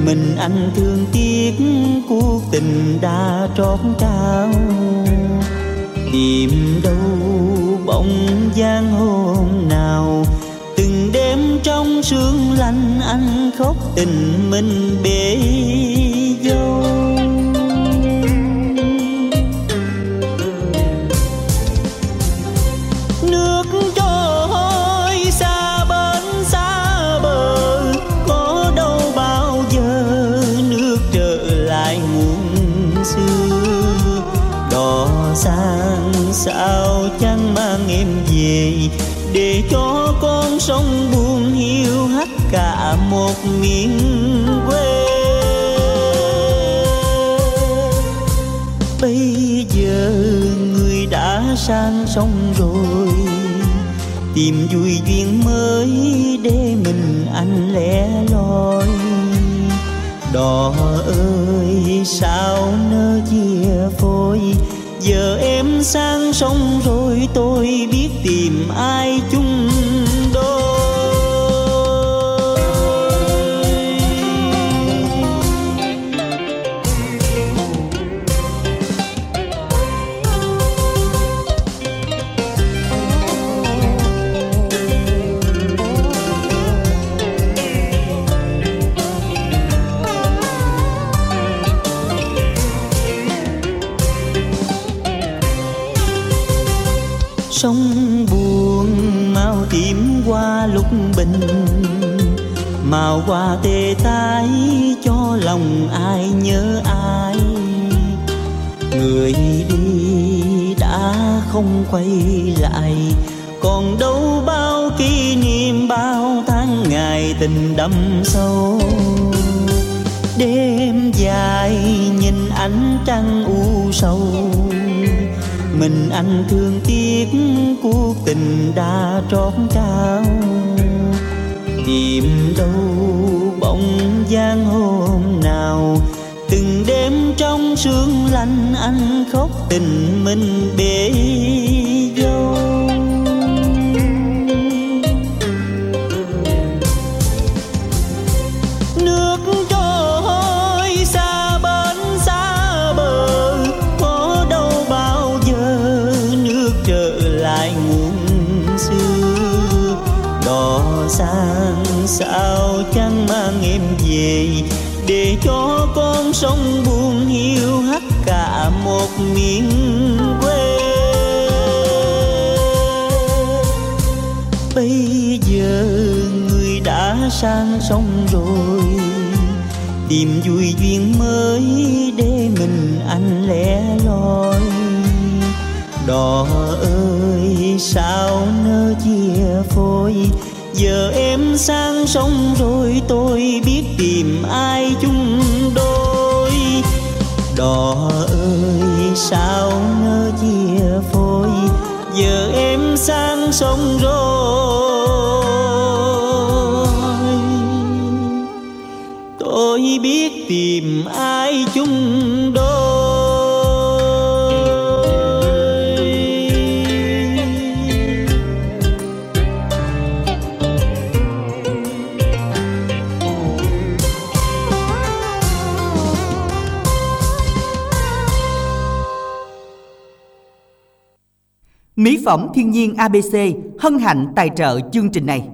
E: Mình anh thương tiếc, cuộc tình đã trót trao. Tìm đâu bóng giang hồ sương lạnh anh khóc tình mình bể tìm vui duyên mới để mình anh lẻ loi. Đò ơi, sao nỡ chia phôi? Giờ em sang sông rồi tôi biết tìm ai không quay lại. Còn đâu bao kỷ niệm, bao tháng ngày tình đậm sâu. Đêm dài nhìn ánh trăng u sầu. Mình anh thương tiếc, cuộc tình đã trót trao. Tìm đâu bóng dáng hôm nào sương lạnh anh khóc tình mình bể dâu. Nước trôi xa bến, xa bờ, có đâu bao giờ nước trở lại nguồn xưa. Đò sang sao chẳng mang em về, để cho con sông buồn sang sông rồi. Tìm vui duyên mới để mình anh lẻ loi. Đò ơi, sao nỡ chia phôi? Giờ em sang sông rồi, tôi biết tìm ai chung đôi. Đò ơi, sao nỡ chia phôi? Giờ em sang sông rồi. Tìm ai chung đôi
A: Mỹ phẩm thiên nhiên ABC hân hạnh tài trợ chương trình này.